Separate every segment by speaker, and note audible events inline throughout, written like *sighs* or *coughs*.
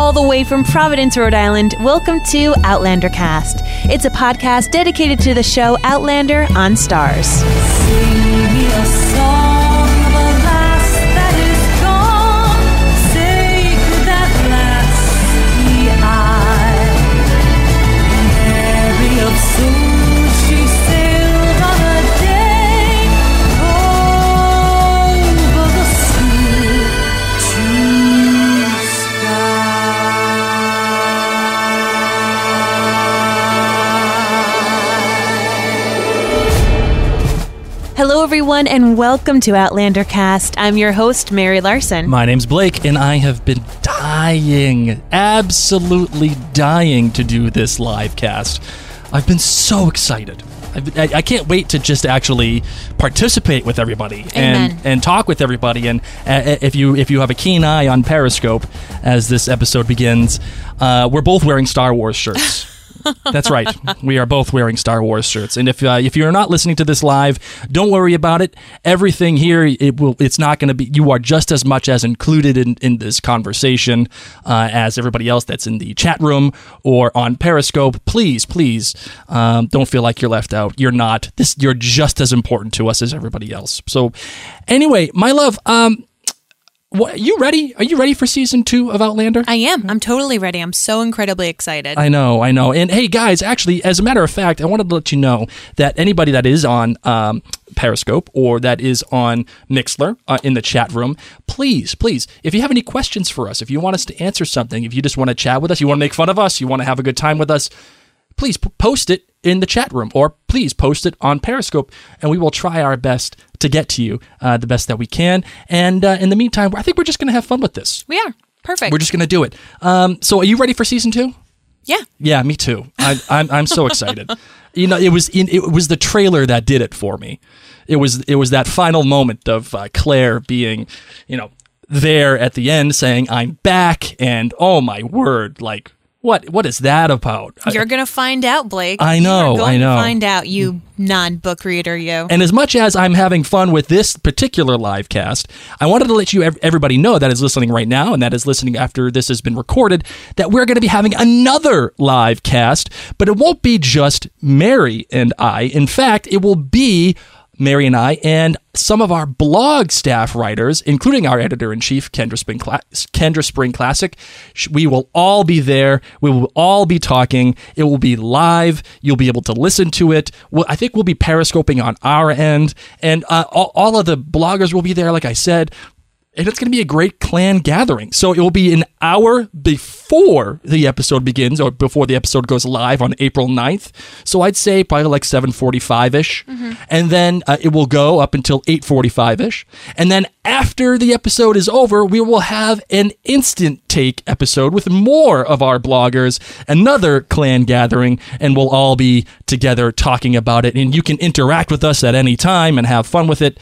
Speaker 1: all the way from Providence, Rhode Island, welcome to Outlander Cast. It's a podcast dedicated to the show Outlander on
Speaker 2: Starz.
Speaker 1: Hello, everyone, and welcome to Outlander Cast. I'm your host, Mary Larson.
Speaker 3: My name's Blake, and I have been dying, absolutely dying to do this live cast. I've been so excited. I, I can't wait to just actually participate with everybody
Speaker 1: Amen.
Speaker 3: and and talk with everybody. And uh, if you if you have a keen eye on Periscope as this episode begins, uh, we're both wearing Star Wars shirts. That's right. We are both wearing Star Wars shirts. And if uh, if you're not listening to this live, don't worry about it. Everything here, it will. It's not going to be. You are just as much as included in, in this conversation uh, as everybody else that's in the chat room or on Periscope. Please, please, um, don't feel like you're left out. You're not. This. You're just as important to us as everybody else. So, anyway, my love. Um, what, you ready? Are you ready for season two of Outlander?
Speaker 1: I am. I'm totally ready. I'm so incredibly excited.
Speaker 3: I know, I know. And hey, guys, actually, as a matter of fact, I wanted to let you know that anybody that is on um, Periscope or that is on Mixlr uh, in the chat room, please, please, if you have any questions for us, if you want us to answer something, if you just want to chat with us, you want to make fun of us, you want to have a good time with us, please p- post it in the chat room or please post it on Periscope and we will try our best to get to you uh, the best that we can. And uh, in the meantime, I think we're just going to have fun with this.
Speaker 1: we are. Perfect.
Speaker 3: We're just going to do it. Um, so, are you ready for season two?
Speaker 1: yeah.
Speaker 3: Yeah, me too. I, I'm I'm so excited. *laughs* you know, it was in, it was the trailer that did it for me. It was it was that final moment of uh, Claire being, you know, there at the end saying I'm back, and oh my word, like what what is that about?
Speaker 1: You're going to find out, Blake.
Speaker 3: I know,
Speaker 1: You're going
Speaker 3: I know.
Speaker 1: to find out, you non book reader, you.
Speaker 3: And as much as I'm having fun with this particular live cast, I wanted to let you everybody know that is listening right now and that is listening after this has been recorded that we're going to be having another live cast, but it won't be just Mary and I. In fact, it will be Mary and I and some of our blog staff writers, including our editor in chief, Kendra Spring, Cla- Kendra Spring Classic. We will all be there. We will all be talking. It will be live. You'll be able to listen to it. Well, I think we'll be periscoping on our end, and uh, all, all of the bloggers will be there. Like I said, and it's going to be a great clan gathering. So it will be an hour before the episode begins or before the episode goes live on April 9th. So I'd say probably like 7:45ish. And then uh, it will go up until 8:45ish. And then after the episode is over, we will have an instant take episode with more of our bloggers, another clan gathering, and we'll all be together talking about it and you can interact with us at any time and have fun with it.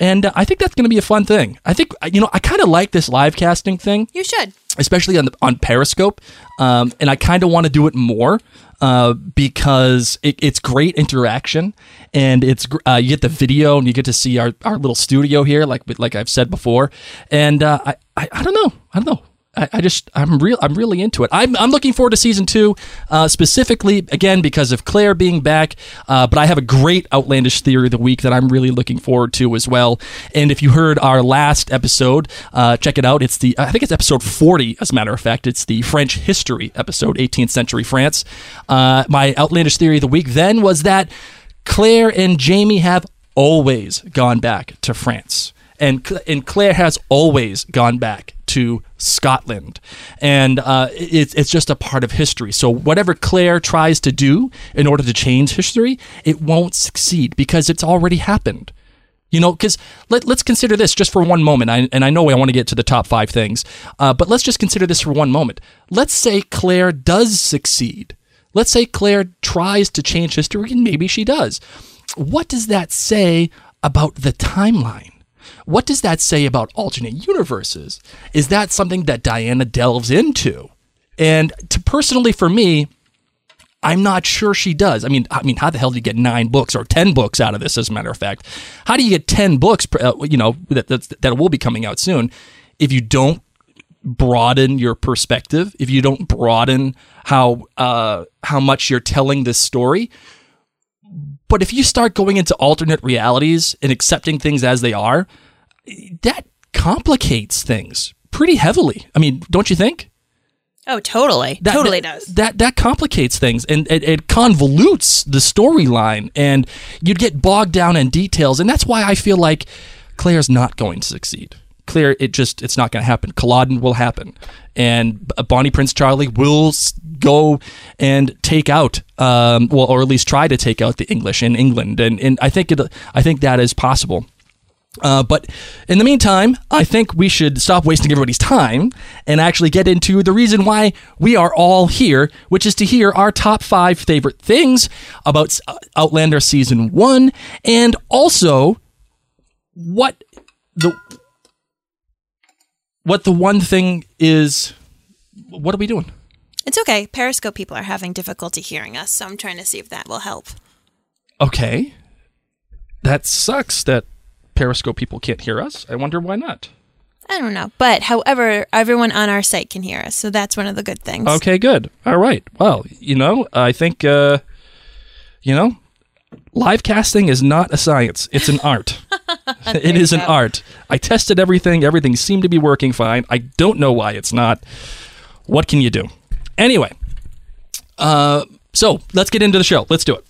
Speaker 3: And uh, I think that's going to be a fun thing. I think you know I kind of like this live casting thing,
Speaker 1: you should.
Speaker 3: especially on the, on Periscope, um, and I kind of want to do it more uh, because it, it's great interaction and it's uh, you get the video and you get to see our, our little studio here, like like I've said before, and uh, I, I I don't know I don't know. I, I just I'm real I'm really into it. I'm, I'm looking forward to season two, uh, specifically again because of Claire being back. Uh, but I have a great outlandish theory of the week that I'm really looking forward to as well. And if you heard our last episode, uh, check it out. It's the I think it's episode 40 as a matter of fact. It's the French history episode, 18th century France. Uh, my outlandish theory of the week then was that Claire and Jamie have always gone back to France and and Claire has always gone back to Scotland, and uh, it's it's just a part of history. So whatever Claire tries to do in order to change history, it won't succeed because it's already happened. You know, because let, let's consider this just for one moment. I, and I know I want to get to the top five things, uh, but let's just consider this for one moment. Let's say Claire does succeed. Let's say Claire tries to change history, and maybe she does. What does that say about the timeline? What does that say about alternate universes? Is that something that Diana delves into? And to personally, for me, I'm not sure she does. I mean, I mean, how the hell do you get nine books or ten books out of this? As a matter of fact, how do you get ten books? Uh, you know that that will be coming out soon. If you don't broaden your perspective, if you don't broaden how uh, how much you're telling this story. But if you start going into alternate realities and accepting things as they are, that complicates things pretty heavily. I mean, don't you think?
Speaker 1: Oh, totally.
Speaker 3: That,
Speaker 1: totally
Speaker 3: that,
Speaker 1: does.
Speaker 3: That that complicates things and it, it convolutes the storyline, and you'd get bogged down in details, and that's why I feel like Claire's not going to succeed. Claire, it just it's not going to happen. Culloden will happen, and Bonnie Prince Charlie will go and take out, um, well, or at least try to take out the English in England, and and I think it I think that is possible. Uh, but in the meantime, I think we should stop wasting everybody's time and actually get into the reason why we are all here, which is to hear our top five favorite things about Outlander season one, and also what the what the one thing is. What are we doing?
Speaker 1: It's okay. Periscope people are having difficulty hearing us, so I'm trying to see if that will help.
Speaker 3: Okay, that sucks. That Periscope people can't hear us. I wonder why not.
Speaker 1: I don't know. But however, everyone on our site can hear us, so that's one of the good things.
Speaker 3: Okay, good. All right. Well, you know, I think, uh, you know, live casting is not a science, it's an art. *laughs* *laughs* it is an art. I tested everything, everything seemed to be working fine. I don't know why it's not. What can you do? Anyway, uh, so let's get into the show. Let's do it.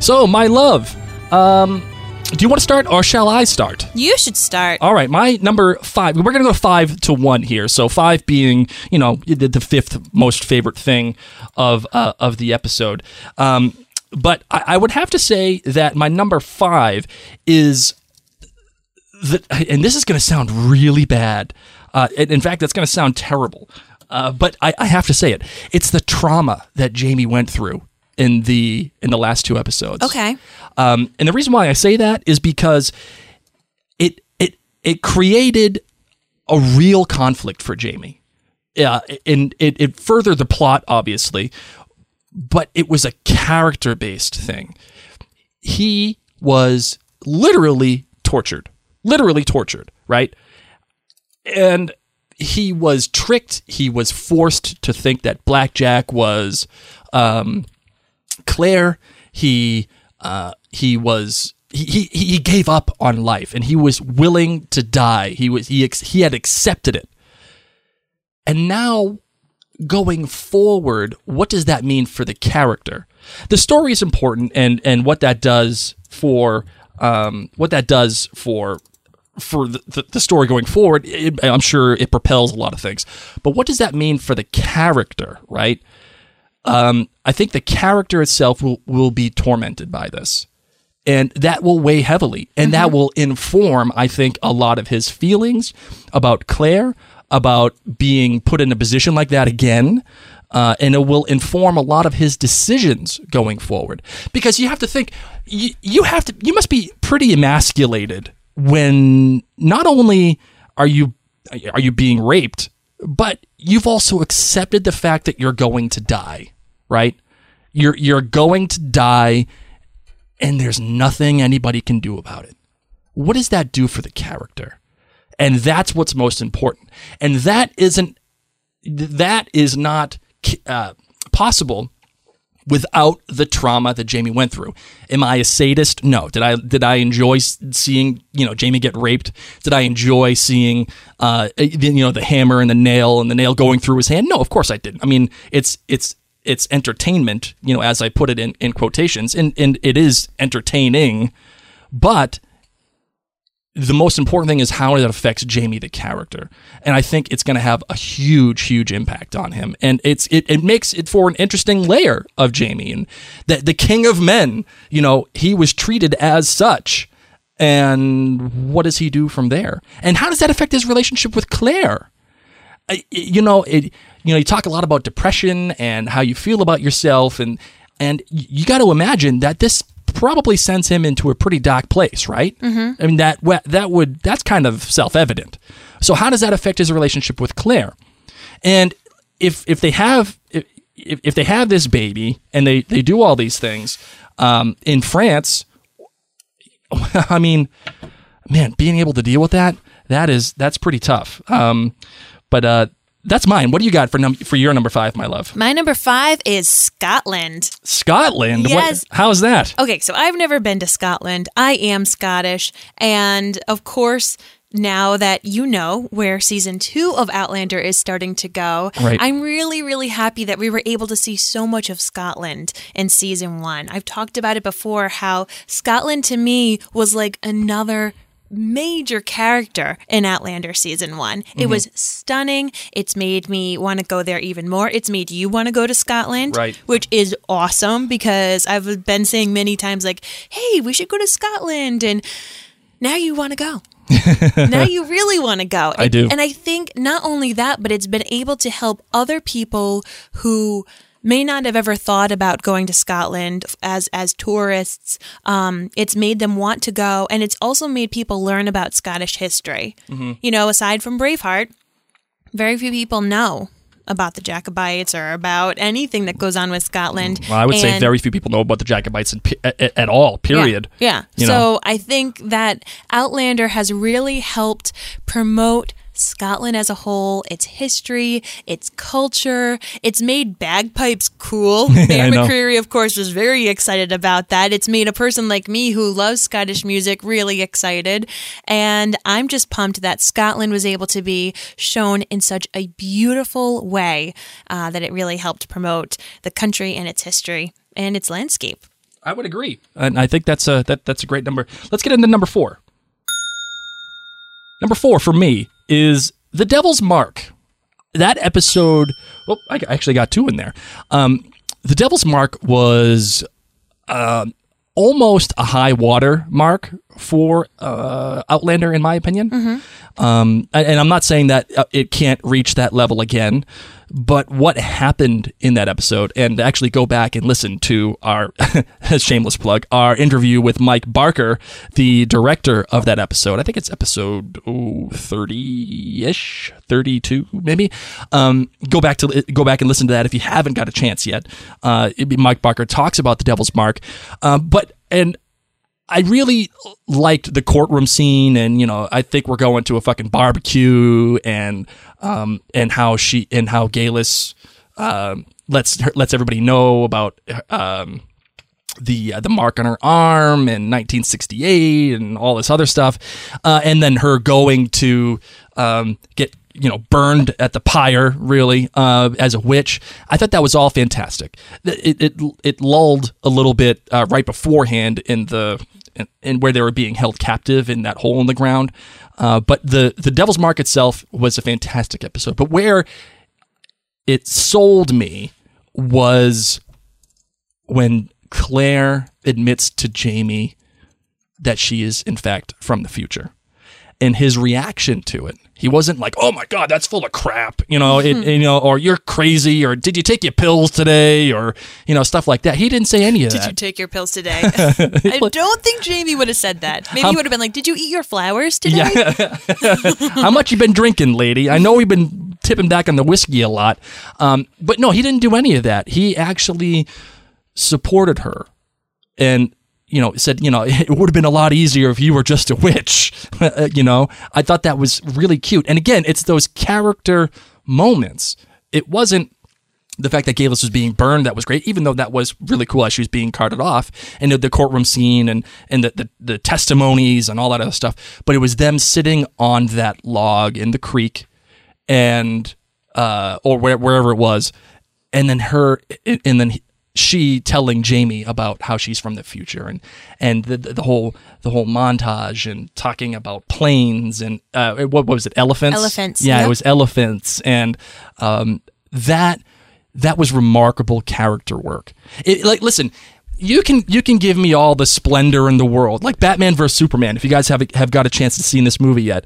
Speaker 3: So, my love, um, do you want to start or shall I start?
Speaker 1: You should start.
Speaker 3: All right, my number five. We're gonna go five to one here. So five being, you know, the, the fifth most favorite thing of uh, of the episode. Um, but I, I would have to say that my number five is the, and this is going to sound really bad. Uh, in fact, that's going to sound terrible. Uh, but I, I have to say it. It's the trauma that Jamie went through in the in the last two episodes.
Speaker 1: Okay.
Speaker 3: Um, and the reason why I say that is because it it it created a real conflict for Jamie. Yeah, and it, it furthered the plot, obviously, but it was a character based thing. He was literally tortured, literally tortured, right? And he was tricked. He was forced to think that Black Jack was um, Claire. He uh, he was he, he he gave up on life and he was willing to die. He was he ex- he had accepted it. And now going forward, what does that mean for the character? The story is important and and what that does for um what that does for for the, the, story going forward, it, I'm sure it propels a lot of things. But what does that mean for the character, right? Um, I think the character itself will, will be tormented by this. And that will weigh heavily. And that will inform, I think, a lot of his feelings about Claire, about being put in a position like that again. Uh, and it will inform a lot of his decisions going forward. Because you have to think, you, you have to, you must be pretty emasculated when not only are you are you being raped, but you've also accepted the fact that you're going to die, right? You're you're going to die and there's nothing anybody can do about it. What does that do for the character? And that's what's most important. And that isn't that is not uh, possible without the trauma that Jamie went through. Am I a sadist? No. Did I did I enjoy seeing you know Jamie get raped? Did I enjoy seeing uh the- you know the hammer and the nail and the nail going through his hand? No, of course I didn't. I mean, it's it's it's entertainment, you know, as I put it in in quotations, and and it is entertaining, but the most important thing is how it affects Jamie the character. And I think it's going to have a huge, huge impact on him. And it's it, it makes it for an interesting layer of Jamie and that the king of men, you know, he was treated as such. And what does he do from there? And how does that affect his relationship with Claire? You know, it, you know, you talk a lot about depression and how you feel about yourself, and and you got to imagine that this probably sends him into a pretty dark place, right? Mm-hmm. I mean that that would that's kind of self evident. So how does that affect his relationship with Claire? And if if they have if, if if they have this baby and they they do all these things um, in France, *laughs* I mean, man, being able to deal with that that is that's pretty tough. Um, but uh, that's mine. What do you got for num- for your number five, my love?
Speaker 1: My number five is Scotland.
Speaker 3: Scotland. What-
Speaker 1: Yes.
Speaker 3: how's that?
Speaker 1: Okay, so I've never been to Scotland. I am Scottish. And of course, now that you know where season two of Outlander is starting to go,
Speaker 3: Right.
Speaker 1: I'm really, really happy that we were able to see so much of Scotland in season one. I've talked about it before how Scotland to me was like another major character in Outlander season one. It
Speaker 3: Mm-hmm.
Speaker 1: was stunning. It's made me want to go there even more. It's made you want to go to Scotland,
Speaker 3: Right.
Speaker 1: which is awesome because I've been saying many times, like, hey, we should go to Scotland. And now you want to go. *laughs* now you really want to go.
Speaker 3: I do.
Speaker 1: And I think not only that, but it's been able to help other people who may not have ever thought about going to Scotland as as tourists. Um, it's made them want to go, and it's also made people learn about Scottish history.
Speaker 3: Mm-hmm.
Speaker 1: You know, aside from Braveheart, very few people know about the Jacobites or about anything that goes on with Scotland.
Speaker 3: Well, I would say very few people know about the Jacobites pe- at, at all. Period.
Speaker 1: yeah.
Speaker 3: You
Speaker 1: so
Speaker 3: know?
Speaker 1: I think that Outlander has really helped promote Scotland as a whole, its history, its culture. It's made bagpipes cool. *laughs* Mayor
Speaker 3: I.
Speaker 1: McCreary, of course, was very excited about that. It's made a person like me who loves Scottish music really excited. And I'm just pumped that Scotland was able to be shown in such a beautiful way uh, that it really helped promote the country and its history and its landscape.
Speaker 3: I would agree, and I think that's a that, that's a great number. Let's get into number four. Number four for me is The Devil's Mark. That episode, well, I actually got two in there. Um, the Devil's Mark was um almost a high water mark for uh, Outlander, in my opinion. Um, and, I'm not saying that uh, it can't reach that level again, but what happened in that episode, and actually go back and listen to our *laughs* shameless plug, our interview with Mike Barker, the director of that episode. I think it's episode 30 ish, 32 maybe. Um, go back to go back and listen to that if you haven't got a chance yet. Uh, it'd be Mike Barker talks about the Devil's Mark, um, but and I really liked the courtroom scene, and you know, I think we're going to a fucking barbecue, and um, and how she and how Geillis um, lets her, lets everybody know about um, the uh, the mark on her arm in 1968 and all this other stuff, uh, and then her going to um, get you know burned at the pyre really uh, as a witch. I thought that was all fantastic. It it, it lulled a little bit uh, right beforehand in the in where they were being held captive in that hole in the ground. Uh, but the the Devil's Mark itself was a fantastic episode. But where it sold me was when Claire admits to Jamie that she is in fact from the future. And his reaction to it, he wasn't like, "Oh my god, that's full of crap," you know, it, you know, or "You're crazy," or "Did you take your pills today?" or you know, stuff like that. He didn't say any of
Speaker 1: Did
Speaker 3: that.
Speaker 1: Did you take your pills today? *laughs* I don't think Jamie would have said that. Maybe he would have been like, "Did you eat your flowers today?" *laughs*
Speaker 3: How much you been drinking, lady? I know we've been tipping back on the whiskey a lot, um, but no, he didn't do any of that. He actually supported her, and you know said, you know, *laughs* it would have been a lot easier if you were just a witch. *laughs* you know, I thought that was really cute. And again, it's those character moments. It wasn't the fact that Geillis was being burned that was great, even though that was really cool as she was being carted off, and the, the courtroom scene and and the, the the testimonies and all that other stuff. But it was them sitting on that log in the creek, and uh, or where, wherever it was, and then her, and then she telling Jamie about how she's from the future, and and the the whole the whole montage and talking about planes and uh, what, what was it elephants
Speaker 1: Elephants,
Speaker 3: yeah it was elephants and um, that that was remarkable character work. It, like, listen, you can you can give me all the splendor in the world, like Batman versus Superman. If you guys have have got a chance to see this movie yet,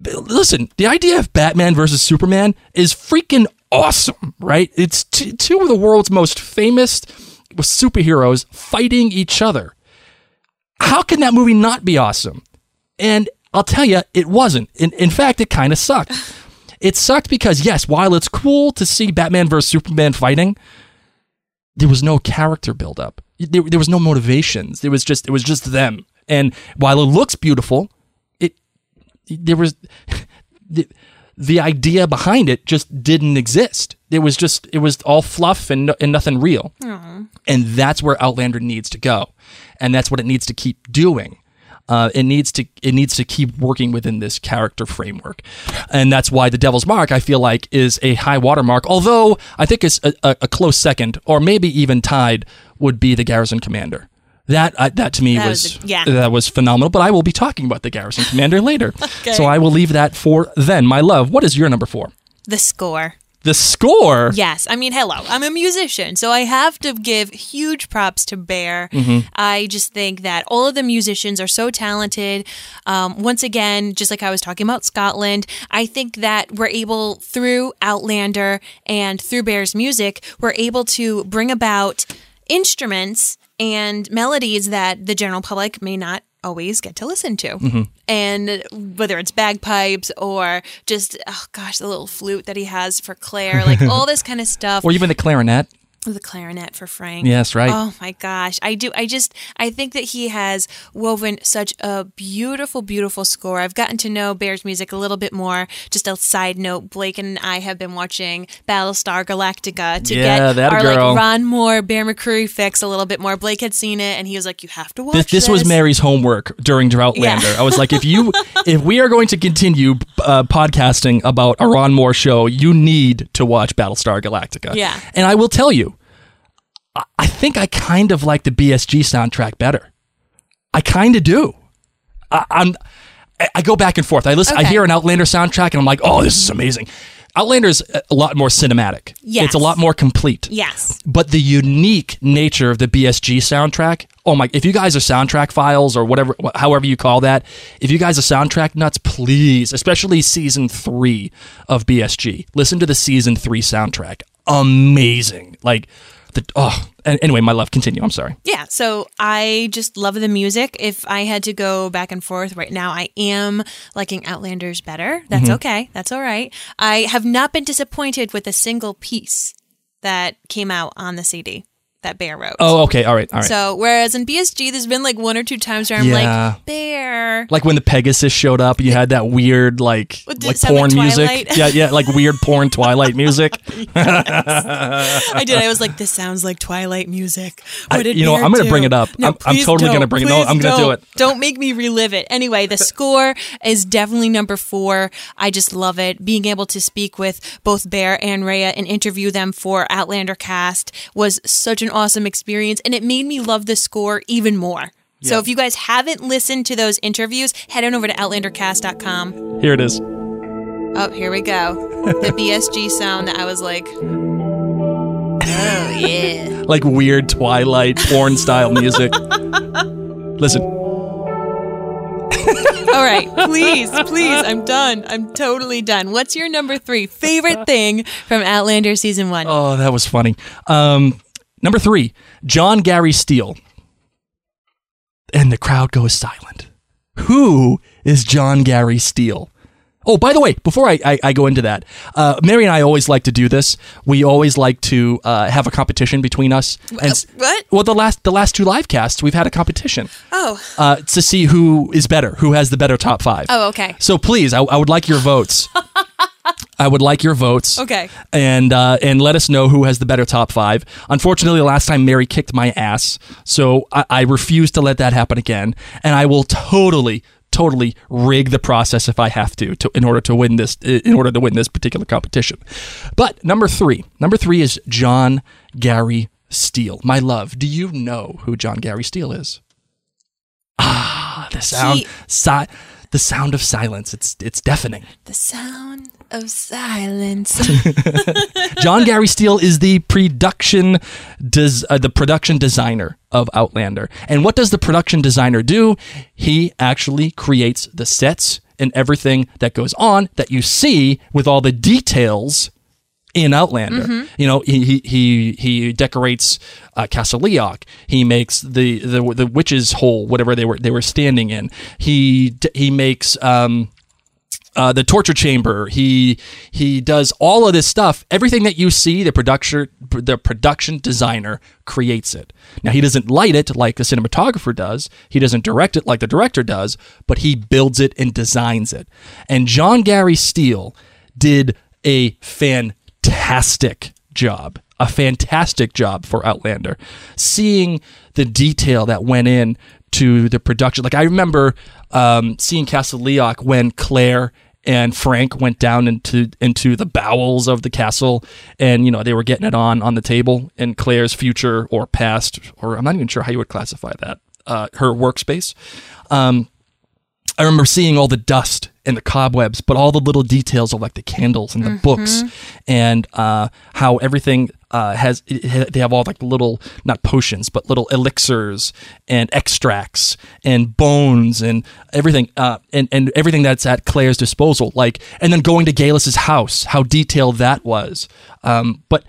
Speaker 3: listen, the idea of Batman versus Superman is freaking awesome, right? It's t- two of the world's most famous superheroes fighting each other. How can that movie not be awesome? And I'll tell you, it wasn't. In, in fact, it kind of sucked. it sucked because yes, while it's cool to see Batman versus Superman fighting, there was no character buildup. There, there was no motivations. There was just it was just them. And while it looks beautiful, it there was *laughs* the, idea behind it just didn't exist. It was just it was all fluff and and nothing real. And that's where Outlander needs to go, and that's what it needs to keep doing. Uh, it needs to it needs to keep working within this character framework, and that's why the Devil's Mark I feel like is a high watermark. Although I think it's a, a, a close second, or maybe even tied, would be the Garrison Commander. That uh, that to me
Speaker 1: That
Speaker 3: was,
Speaker 1: was yeah.
Speaker 3: that was phenomenal. But I will be talking about the Garrison Commander later, *laughs* so I will leave that for then. My love, what is your number four?
Speaker 1: The score.
Speaker 3: The score.
Speaker 1: Yes, I mean, hello. I'm a musician, so I have to give huge props to Bear.
Speaker 3: Mm-hmm.
Speaker 1: I just think that all of the musicians are so talented. Um, once again, just like I was talking about Scotland, I think that we're able, through Outlander and through Bear's music, we're able to bring about instruments and melodies that the general public may not always get to listen to.
Speaker 3: Mm-hmm.
Speaker 1: And whether it's bagpipes or just, oh gosh, the little flute that he has for Claire, like *laughs* all this kind of stuff.
Speaker 3: Or even the clarinet.
Speaker 1: The clarinet for Frank.
Speaker 3: Yes, right.
Speaker 1: Oh my gosh. I do I just I think that he has woven such a beautiful, beautiful score. I've gotten to know Bear's music a little bit more. Just a side note, Blake and I have been watching Battlestar Galactica to
Speaker 3: Yeah,
Speaker 1: get
Speaker 3: that
Speaker 1: our
Speaker 3: girl.
Speaker 1: like Ron Moore, Bear McCreary fix a little bit more. Blake had seen it and he was like, You have to watch
Speaker 3: This, this was Mary's homework during Droughtlander.
Speaker 1: Yeah.
Speaker 3: I was like, if you, *laughs* if we are going to continue uh, podcasting about a Ron Moore show, you need to watch Battlestar Galactica.
Speaker 1: Yeah.
Speaker 3: and I will tell you, I, I think I kind of like the BSG soundtrack better. I kind of do. I, I'm, I, I go back and forth. I listen. I hear an Outlander soundtrack, and I'm like, oh, this is amazing. Outlander's a lot more cinematic.
Speaker 1: Yes.
Speaker 3: It's a lot more complete
Speaker 1: Yes.
Speaker 3: but the unique nature of the BSG soundtrack. Oh my! If you guys are soundtrack files or whatever, however you call that, if you guys are soundtrack nuts, please, especially season three of BSG, listen to the season three soundtrack. Amazing! Like the oh. An- Anyway, my love, continue. I'm sorry.
Speaker 1: Yeah, so I just love the music. If I had to go back and forth right now, I am liking Outlanders better. That's
Speaker 3: Mm-hmm.
Speaker 1: okay. That's all right. I have not been disappointed with a single piece that came out on the CD that Bear wrote.
Speaker 3: Oh, okay. All right. All right.
Speaker 1: So whereas in BSG, there's been like one or two times where I'm
Speaker 3: Yeah.
Speaker 1: like, Bear.
Speaker 3: like when the Pegasus showed up, you had that weird like
Speaker 1: What, did
Speaker 3: like
Speaker 1: sound
Speaker 3: porn
Speaker 1: like
Speaker 3: music.
Speaker 1: Twilight?
Speaker 3: Yeah, yeah, like weird porn Twilight music. *laughs*
Speaker 1: I did. I was like, this sounds like Twilight music. What
Speaker 3: I-
Speaker 1: did
Speaker 3: you know,
Speaker 1: Bear
Speaker 3: I'm gonna
Speaker 1: do?
Speaker 3: bring it up.
Speaker 1: No,
Speaker 3: I'm- I'm
Speaker 1: please
Speaker 3: totally gonna bring it- no,
Speaker 1: Please
Speaker 3: I'm gonna do
Speaker 1: don't.
Speaker 3: it.
Speaker 1: Don't make me relive it. Anyway, the score is definitely number four. I just love it. Being able to speak with both Bear and Raya and interview them for Outlander Cast was such an awesome experience, and it made me love the score even more. So if you guys haven't listened to those interviews, head on over to outlandercast.com.
Speaker 3: Here it is.
Speaker 1: Oh, here we go. The BSG sound that I was like, oh yeah.
Speaker 3: like weird Twilight porn style music. Listen,
Speaker 1: All right, please, please, I'm done. I'm totally done. What's your number three favorite thing from Outlander season one?
Speaker 3: oh, that was funny. Um, number three, Jon Gary Steele, and the crowd goes silent. Who is Jon Gary Steele? Oh, by the way, before I, I, I go into that, uh, Mary and I always like to do this. We always like to uh, have a competition between us. And s-
Speaker 1: what?
Speaker 3: Well, the last the last two live casts, we've had a competition
Speaker 1: Oh,
Speaker 3: uh, to see who is better, who has the better top five.
Speaker 1: oh, okay.
Speaker 3: So please, I, I would like your votes. *laughs* I would like your votes.
Speaker 1: Okay.
Speaker 3: And uh, and let us know who has the better top five. Unfortunately, the last time Mary kicked my ass, so I, I refuse to let that happen again. And I will totally, totally rig the process if I have to, to in order to win this in order to win this particular competition. But number three, number three is Jon Gary Steele. My love, do you know who Jon Gary Steele is? Ah, the sound,
Speaker 1: He-
Speaker 3: si- the sound of silence. It's it's deafening.
Speaker 1: The sound of silence. *laughs*
Speaker 3: Jon Gary Steele is the production des- uh, the production designer of Outlander. And what does the production designer do? He actually creates the sets and everything that goes on that you see with all the details in Outlander. You know, he he he, he decorates uh, Castle Leoch. He makes the, the the witch's hole, whatever they were they were standing in. He he makes um, uh, the torture chamber. He he does all of this stuff. Everything that you see, the production the production designer creates it. Now he doesn't light it like the cinematographer does. He doesn't direct it like the director does, but he builds it and designs it. And Jon Gary Steele did a fantastic job. A fantastic job for Outlander. Seeing the detail that went in to the production. Like I remember um, seeing Castle Leoch when Claire and Frank went down into into the bowels of the castle, and you know they were getting it on on the table. And Claire's future or past, or I'm not even sure how you would classify that, uh, her workspace. Um, I remember seeing all the dust and the cobwebs, but all the little details of like the candles and the books, and uh, how everything uh, has. it- They have all like little not potions, but little elixirs and extracts and bones and everything, uh, and and everything that's at Claire's disposal. Like, and then going to Geillis's house, how detailed that was. Um, but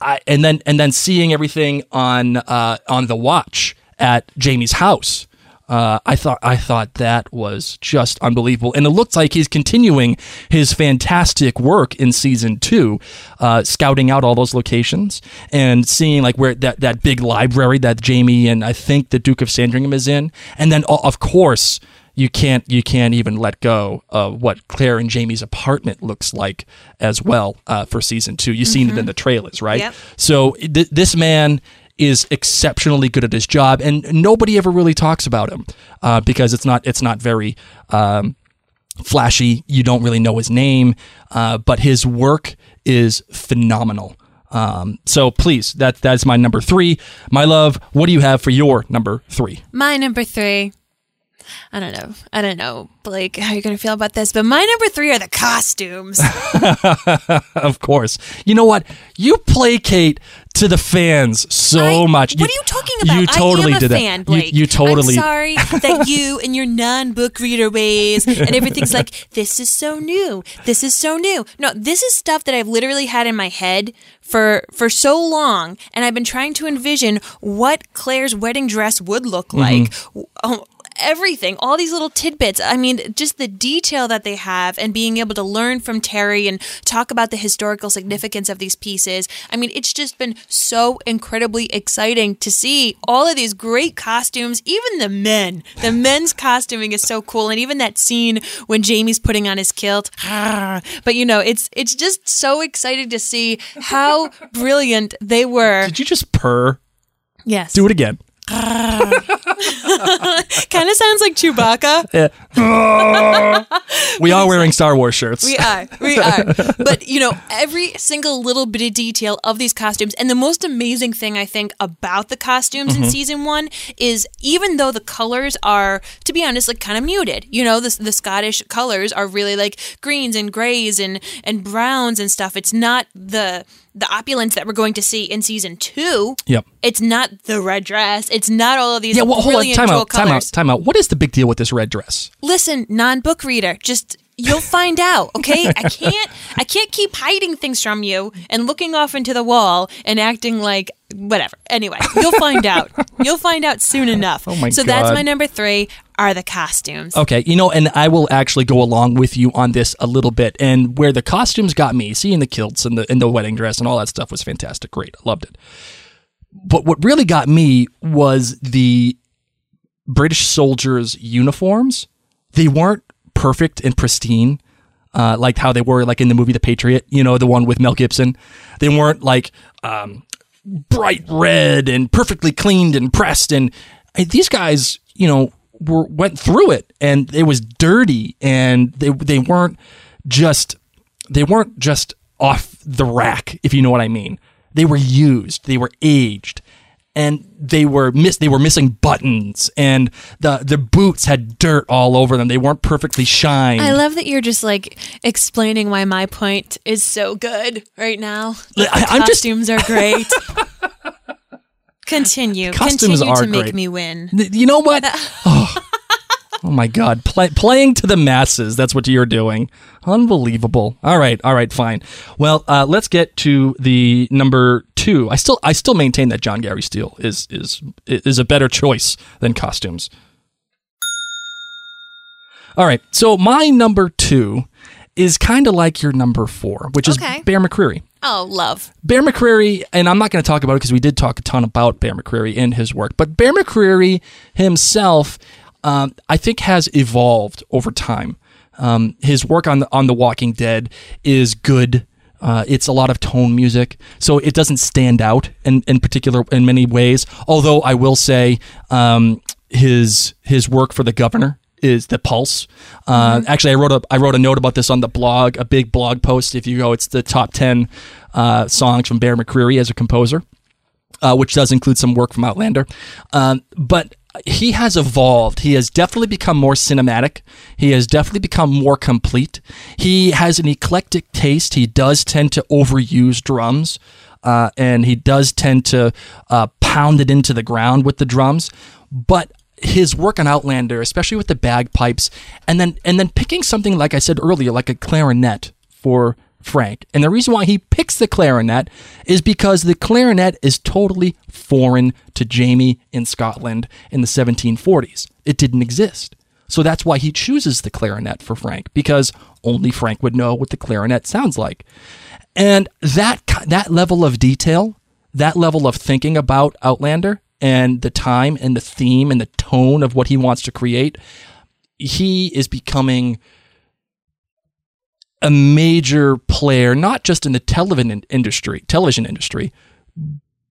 Speaker 3: I and then and then seeing everything on uh, on the watch at Jamie's house. Uh, I thought I thought that was just unbelievable, and it looks like he's continuing his fantastic work in season two, uh, scouting out all those locations and seeing like where that that big library that Jamie and I think the Duke of Sandringham is in, and then of course you can't you can't even let go of what Claire and Jamie's apartment looks like as well uh, for season two. You've seen it in the trailers, right?
Speaker 1: Yep.
Speaker 3: So th- this man is exceptionally good at his job, and nobody ever really talks about him uh, because it's not it's not very. Um, flashy you don't really know his name uh, but his work is phenomenal um, so please that that's my number three my love what do you have for your number three
Speaker 1: My number three. I don't know. I don't know, Blake, how you're going to feel about this, but my number three are the costumes. *laughs*
Speaker 3: of course. You know what? You placate to the fans so
Speaker 1: I-
Speaker 3: much.
Speaker 1: What are you talking about?
Speaker 3: You totally
Speaker 1: I am a
Speaker 3: did
Speaker 1: fan,
Speaker 3: that.
Speaker 1: Blake.
Speaker 3: You, you totally.
Speaker 1: I'm sorry *laughs* that you and your non-book reader ways and everything's like this is so new. This is so new. No, this is stuff that I've literally had in my head for for so long, and I've been trying to envision what Claire's wedding dress would look
Speaker 3: Mm-hmm.
Speaker 1: like. Oh, everything, all these little tidbits. I mean, just the detail that they have and being able to learn from Terry and talk about the historical significance of these pieces. I mean, it's just been so incredibly exciting to see all of these great costumes, even the men. The men's costuming is so cool and even that scene when Jamie's putting on his kilt. *sighs* But you know, it's it's just so exciting to see how brilliant they were.
Speaker 3: Did you just purr?
Speaker 1: Yes.
Speaker 3: Do it again. *laughs*
Speaker 1: Kind of sounds like Chewbacca. *laughs*
Speaker 3: We are wearing Star Wars shirts.
Speaker 1: We are. We are. But, you know, every single little bit of detail of these costumes, and the most amazing thing I think about the costumes in mm-hmm. season one is even though the colors are, to be honest, like kind of muted, you know, the, the Scottish colors are really like greens and grays and, and browns and stuff. It's not the the opulence that we're going to see in season two.
Speaker 3: Yep.
Speaker 1: It's not the red dress. It's not all of these
Speaker 3: Yeah, well, hold on. Time out. Time out. Time out. What is the big deal with this red dress?
Speaker 1: listen non-book reader just you'll find out okay i can't i can't keep hiding things from you and looking off into the wall and acting like whatever anyway you'll find out *laughs* you'll find out soon enough
Speaker 3: Oh my god.
Speaker 1: so that's my number three are the costumes
Speaker 3: Okay, you know, and I will actually go along with you on this a little bit. And where the costumes got me, seeing the kilts and the and the wedding dress and all that stuff was fantastic. Great, I loved it. But what really got me was the British soldiers' uniforms. They weren't perfect and pristine, uh, like how they were like in the movie The Patriot. You know, the one with Mel Gibson. They weren't like um, bright red and perfectly cleaned and pressed. And these guys, you know, were went through it, and it was dirty, and they they weren't just they weren't just off the rack, if you know what I mean. They were used, they were aged, and they were miss they were missing buttons, and the the boots had dirt all over them. They weren't perfectly shined.
Speaker 1: I love that you're just like explaining why my point is so good right now. The
Speaker 3: I- I'm just-
Speaker 1: costumes are great. *laughs* Continue.
Speaker 3: Costumes
Speaker 1: Continue
Speaker 3: are
Speaker 1: to make
Speaker 3: great.
Speaker 1: me win.
Speaker 3: You know what? *laughs* Oh, oh my God. Play, playing to the masses. That's what you're doing. Unbelievable. All right. All right. Fine. Well, uh, let's get to the number two. I still, I still maintain that Jon Gary Steele is, is, is a better choice than costumes. All right. So my number two is kind of like your number four, which
Speaker 1: Okay.
Speaker 3: is Bear McCreary.
Speaker 1: Oh, love.
Speaker 3: Bear McCreary, and I'm not going to talk about it because we did talk a ton about Bear McCreary in his work, but Bear McCreary himself, um, I think, has evolved over time. Um, his work on the, on The Walking Dead is good. Uh, it's a lot of tone music, so it doesn't stand out in, in particular in many ways. Although I will say, um, his his work for the governor is the pulse. Uh, Actually, I wrote a I wrote a note about this on the blog, a big blog post. If you go, it's the top ten uh, songs from Bear McCreary as a composer, uh, which does include some work from Outlander. Um, but he has evolved. He has definitely become more cinematic. He has definitely become more complete. He has an eclectic taste. He does tend to overuse drums. Uh, and he does tend to uh, pound it into the ground with the drums, but his work on Outlander, especially with the bagpipes, and then and then picking something like I said earlier, like a clarinet for Frank. And the reason why he picks the clarinet is because the clarinet is totally foreign to Jamie in Scotland in the 1740s. It didn't exist. So that's why he chooses the clarinet for Frank because only Frank would know what the clarinet sounds like. And that that level of detail, that level of thinking about Outlander and the time and the theme and the tone of what he wants to create, he is becoming a major player, not just in the television industry, television industry,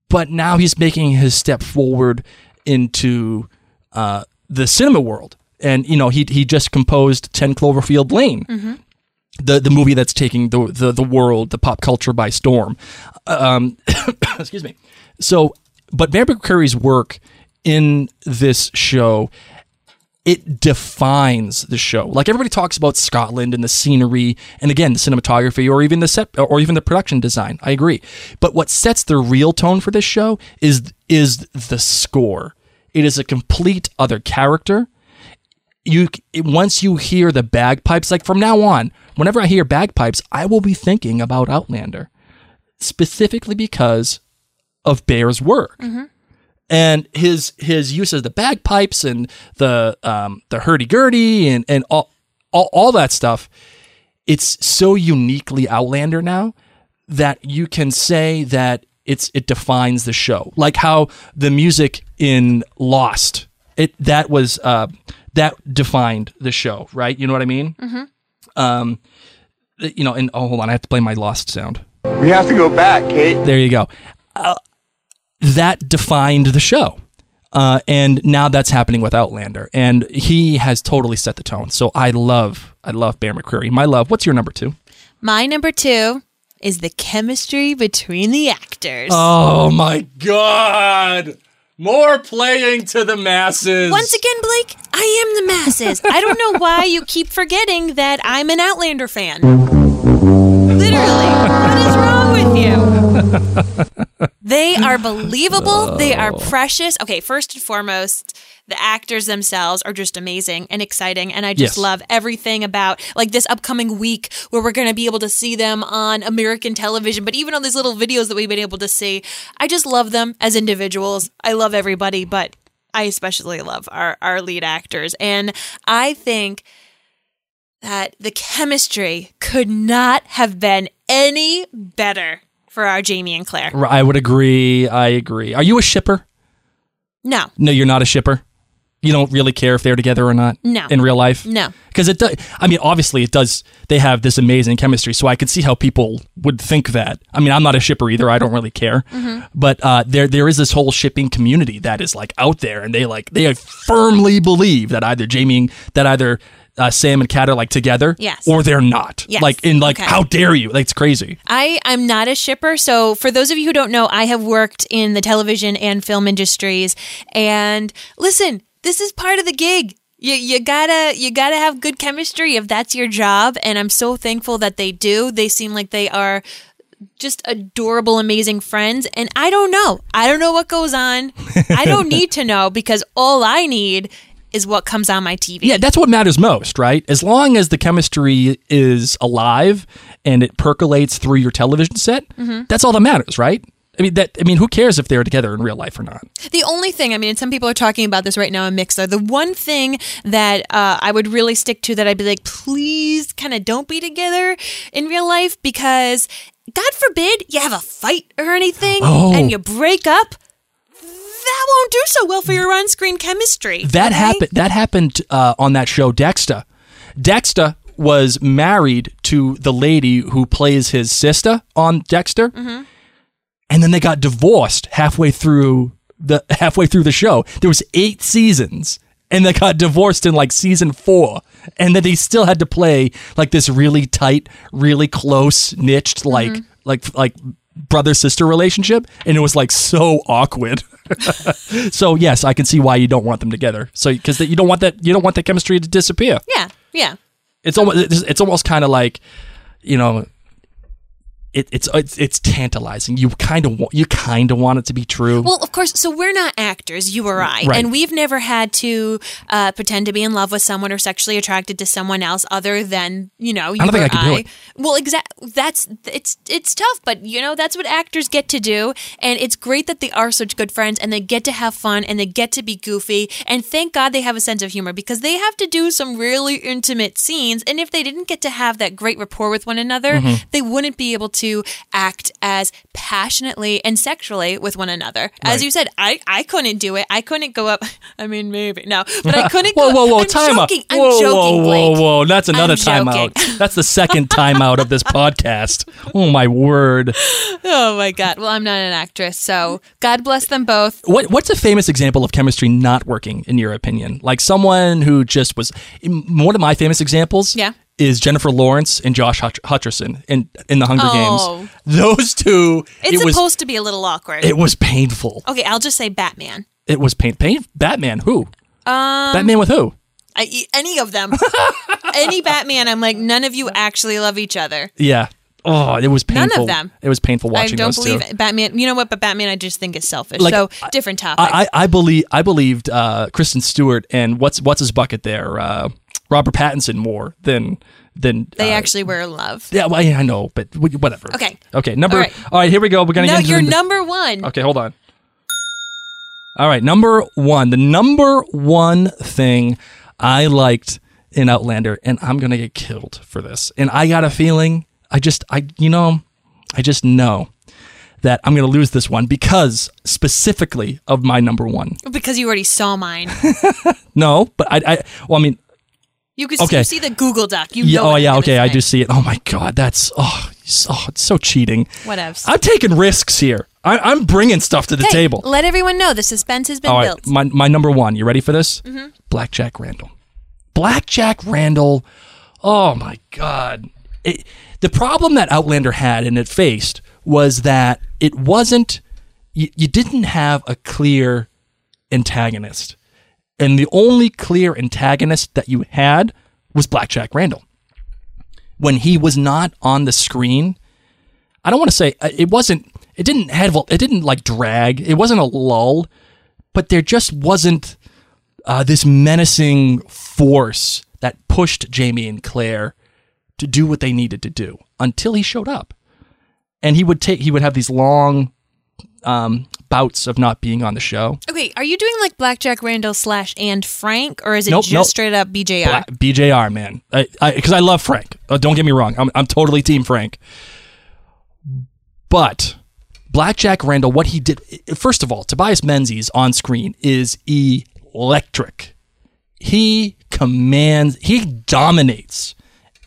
Speaker 3: but now he's making his step forward into uh, the cinema world. And you know, he he just composed Ten Cloverfield Lane, the the movie that's taking the the, the world, the pop culture by storm. Um, *coughs* excuse me. So, but Bear McCreary's work in this show it defines the show. Like everybody talks about Scotland and the scenery, and again the cinematography, or even the set, or even the production design. I agree, but what sets the real tone for this show is is the score. It is a complete other character. You once you hear the bagpipes, like from now on, whenever I hear bagpipes, I will be thinking about Outlander, specifically because of Bear's work mm-hmm. And his his use of the bagpipes and the um, the hurdy gurdy and and all, all all that stuff. It's so uniquely Outlander now that you can say that it's it defines the show. Like how the music in Lost, it that was uh, that defined the show, right? You know what I mean? Mm-hmm. Um, you know, and oh, hold on, I have to play my Lost sound.
Speaker 4: We have to go back, Kate.
Speaker 3: There you go. Uh, that defined the show. Uh, and now that's happening with Outlander, and he has totally set the tone. So I love, I love Bear McCreary. My love. What's your number two?
Speaker 1: My number two is the chemistry between the actors.
Speaker 3: Oh my God! More playing to the masses.
Speaker 1: Once again, Blake, I am the masses. I don't know why you keep forgetting that I'm an Outlander fan. Literally, *laughs* They are believable. They are oh. precious. Okay, first and foremost, the actors themselves are just amazing and exciting. And I just
Speaker 3: Yes.
Speaker 1: love everything about like this upcoming week where we're going to be able to see them on American television, but even on these little videos that we've been able to see. I just love them as individuals. I love everybody, but I especially love our, our lead actors. And I think that the chemistry could not have been any better for our Jamie and Claire.
Speaker 3: I would agree. I agree. Are you a shipper?
Speaker 1: No,
Speaker 3: No, you're not a shipper. You don't really care if they're together or not.
Speaker 1: No.
Speaker 3: In real life.
Speaker 1: No.
Speaker 3: Because it does. I mean, obviously, it does. They have this amazing chemistry, so I could see how people would think that. I mean, I'm not a shipper either. I don't really care.
Speaker 1: Mm-hmm.
Speaker 3: But uh, there, there is this whole shipping community that is like out there, and they like they firmly believe that either Jamie, and- that either uh, Sam and Cait are like together,
Speaker 1: Yes.
Speaker 3: or they're not.
Speaker 1: Yes.
Speaker 3: Like in like,
Speaker 1: Okay.
Speaker 3: how dare you? Like it's crazy.
Speaker 1: I I'm not a shipper. So for those of you who don't know, I have worked in the television and film industries. And listen, this is part of the gig. You, you gotta you gotta have good chemistry if that's your job. And I'm so thankful that they do. They seem like they are just adorable, amazing friends. And I don't know. I don't know what goes on. I don't *laughs* need to know because all I need is what comes on my TV.
Speaker 3: Yeah, that's what matters most, right? As long as the chemistry is alive and it percolates through your television set,
Speaker 1: Mm-hmm.
Speaker 3: that's all that matters, right? I mean that. I mean, who cares if they're together in real life or not?
Speaker 1: The only thing, I mean, and some people are talking about this right now in Mixer. The one thing that uh, I would really stick to that I'd be like, please, kind of don't be together in real life because, God forbid, you have a fight or anything
Speaker 3: Oh.
Speaker 1: and you break up. That won't do so well for your on-screen chemistry.
Speaker 3: That
Speaker 1: okay?
Speaker 3: happened. That happened uh, on that show, Dexter. Dexter was married to the lady who plays his sister on Dexter,
Speaker 1: Mm-hmm.
Speaker 3: and then they got divorced halfway through the halfway through the show. There was eight seasons, and they got divorced in like season four, and then they still had to play like this really tight, really close, niched, like
Speaker 1: Mm-hmm.
Speaker 3: like like brother sister relationship, and it was like so awkward. *laughs* *laughs* So yes, I can see why you don't want them together. So because you don't want that you don't want that chemistry to disappear.
Speaker 1: Yeah, yeah.
Speaker 3: It's almost it's, it's almost kind of like, you know, it, it's it's it's tantalizing. You kind of want you kind of want it to be true.
Speaker 1: Well, of course. So we're not actors, you or I,
Speaker 3: Right.
Speaker 1: and we've never had to uh, pretend to be in love with someone or sexually attracted to someone else other than you know you
Speaker 3: don't think
Speaker 1: or
Speaker 3: I it.
Speaker 1: Well, exactly. That's it's it's tough, but you know that's what actors get to do, and it's great that they are such good friends and they get to have fun and they get to be goofy, and thank God they have a sense of humor because they have to do some really intimate scenes, and if they didn't get to have that great rapport with one another,
Speaker 3: Mm-hmm.
Speaker 1: they wouldn't be able to act as passionately and sexually with one another. As you said, I I couldn't do it. I couldn't go up. *laughs* I mean, maybe no, but I *laughs* couldn't.
Speaker 3: whoa,
Speaker 1: go,
Speaker 3: whoa, whoa!
Speaker 1: I'm
Speaker 3: time out.
Speaker 1: joking. I'm
Speaker 3: whoa,
Speaker 1: joking,
Speaker 3: whoa, whoa, whoa! That's another
Speaker 1: I'm
Speaker 3: timeout. *laughs* That's the second timeout of this podcast. Oh my word!
Speaker 1: Oh my god. Well, I'm not an actress, so God bless them both.
Speaker 3: What what's a famous example of chemistry not working in your opinion? Like someone who just was one of my famous examples.
Speaker 1: Yeah.
Speaker 3: Is Jennifer Lawrence and Josh Hutch- Hutcherson in in the Hunger
Speaker 1: Oh.
Speaker 3: Games? Those two.
Speaker 1: It's
Speaker 3: it was
Speaker 1: supposed to be a little awkward.
Speaker 3: it was painful.
Speaker 1: okay, I'll just say Batman.
Speaker 3: It was pain. Pain. Batman. Who? Um. Batman with who?
Speaker 1: I, any of them. *laughs* any Batman, I'm like, none of you actually love each other.
Speaker 3: Yeah. Oh, it was painful.
Speaker 1: None of them.
Speaker 3: It was painful watching.
Speaker 1: I
Speaker 3: don't
Speaker 1: believe
Speaker 3: two.
Speaker 1: Batman. You know what? But Batman, I just think is selfish.
Speaker 3: Like,
Speaker 1: so different topic.
Speaker 3: I, I, I believe I believed uh, Kristen Stewart and what's what's his bucket there, uh, Robert Pattinson more than than
Speaker 1: they
Speaker 3: uh,
Speaker 1: actually were in love.
Speaker 3: Yeah, well, yeah, I know, but whatever.
Speaker 1: Okay.
Speaker 3: Okay. Number.
Speaker 1: All
Speaker 3: All
Speaker 1: right.
Speaker 3: right. Here we go. We're gonna
Speaker 1: No,
Speaker 3: get
Speaker 1: you're
Speaker 3: the-
Speaker 1: number one.
Speaker 3: Okay, hold on. All right, number one. The number one thing I liked in Outlander, and I'm gonna get killed for this. And I got a feeling, I just, I, you know, I just know that I'm gonna lose this one because specifically of my number one.
Speaker 1: Because you already saw mine. *laughs*
Speaker 3: No, but I, I, well, I mean,
Speaker 1: You can
Speaker 3: Okay.
Speaker 1: you see the Google Doc. You
Speaker 3: yeah,
Speaker 1: know
Speaker 3: oh yeah, okay, I do see it. Oh my god, that's oh, so, it's so cheating.
Speaker 1: Whatevs.
Speaker 3: I'm taking risks here. I, I'm bringing stuff to the
Speaker 1: Hey,
Speaker 3: table.
Speaker 1: Let everyone know the suspense has been
Speaker 3: All right,
Speaker 1: built.
Speaker 3: my my number one. You ready for this?
Speaker 1: Mm-hmm.
Speaker 3: Black Jack Randall. Black Jack Randall. Oh my God! It, the problem that Outlander had and it faced was that it wasn't. You, you didn't have a clear antagonist, and the only clear antagonist that you had was Black Jack Randall. When he was not on the screen, I don't want to say uh, it wasn't. It didn't have. It didn't like drag. It wasn't a lull, but there just wasn't uh, this menacing force that pushed Jamie and Claire to do what they needed to do until he showed up, and he would take. He would have these long um, bouts of not being on the show.
Speaker 1: Okay, are you doing like Black Jack Randall slash and Frank, or is it
Speaker 3: Nope,
Speaker 1: just
Speaker 3: nope.
Speaker 1: straight up BJR?
Speaker 3: Bla- BJR man, because I, because I love Frank. Uh, don't get me wrong, I'm I'm totally team Frank. But Black Jack Randall, what he did, first of all, Tobias Menzies on screen is electric. He commands, he dominates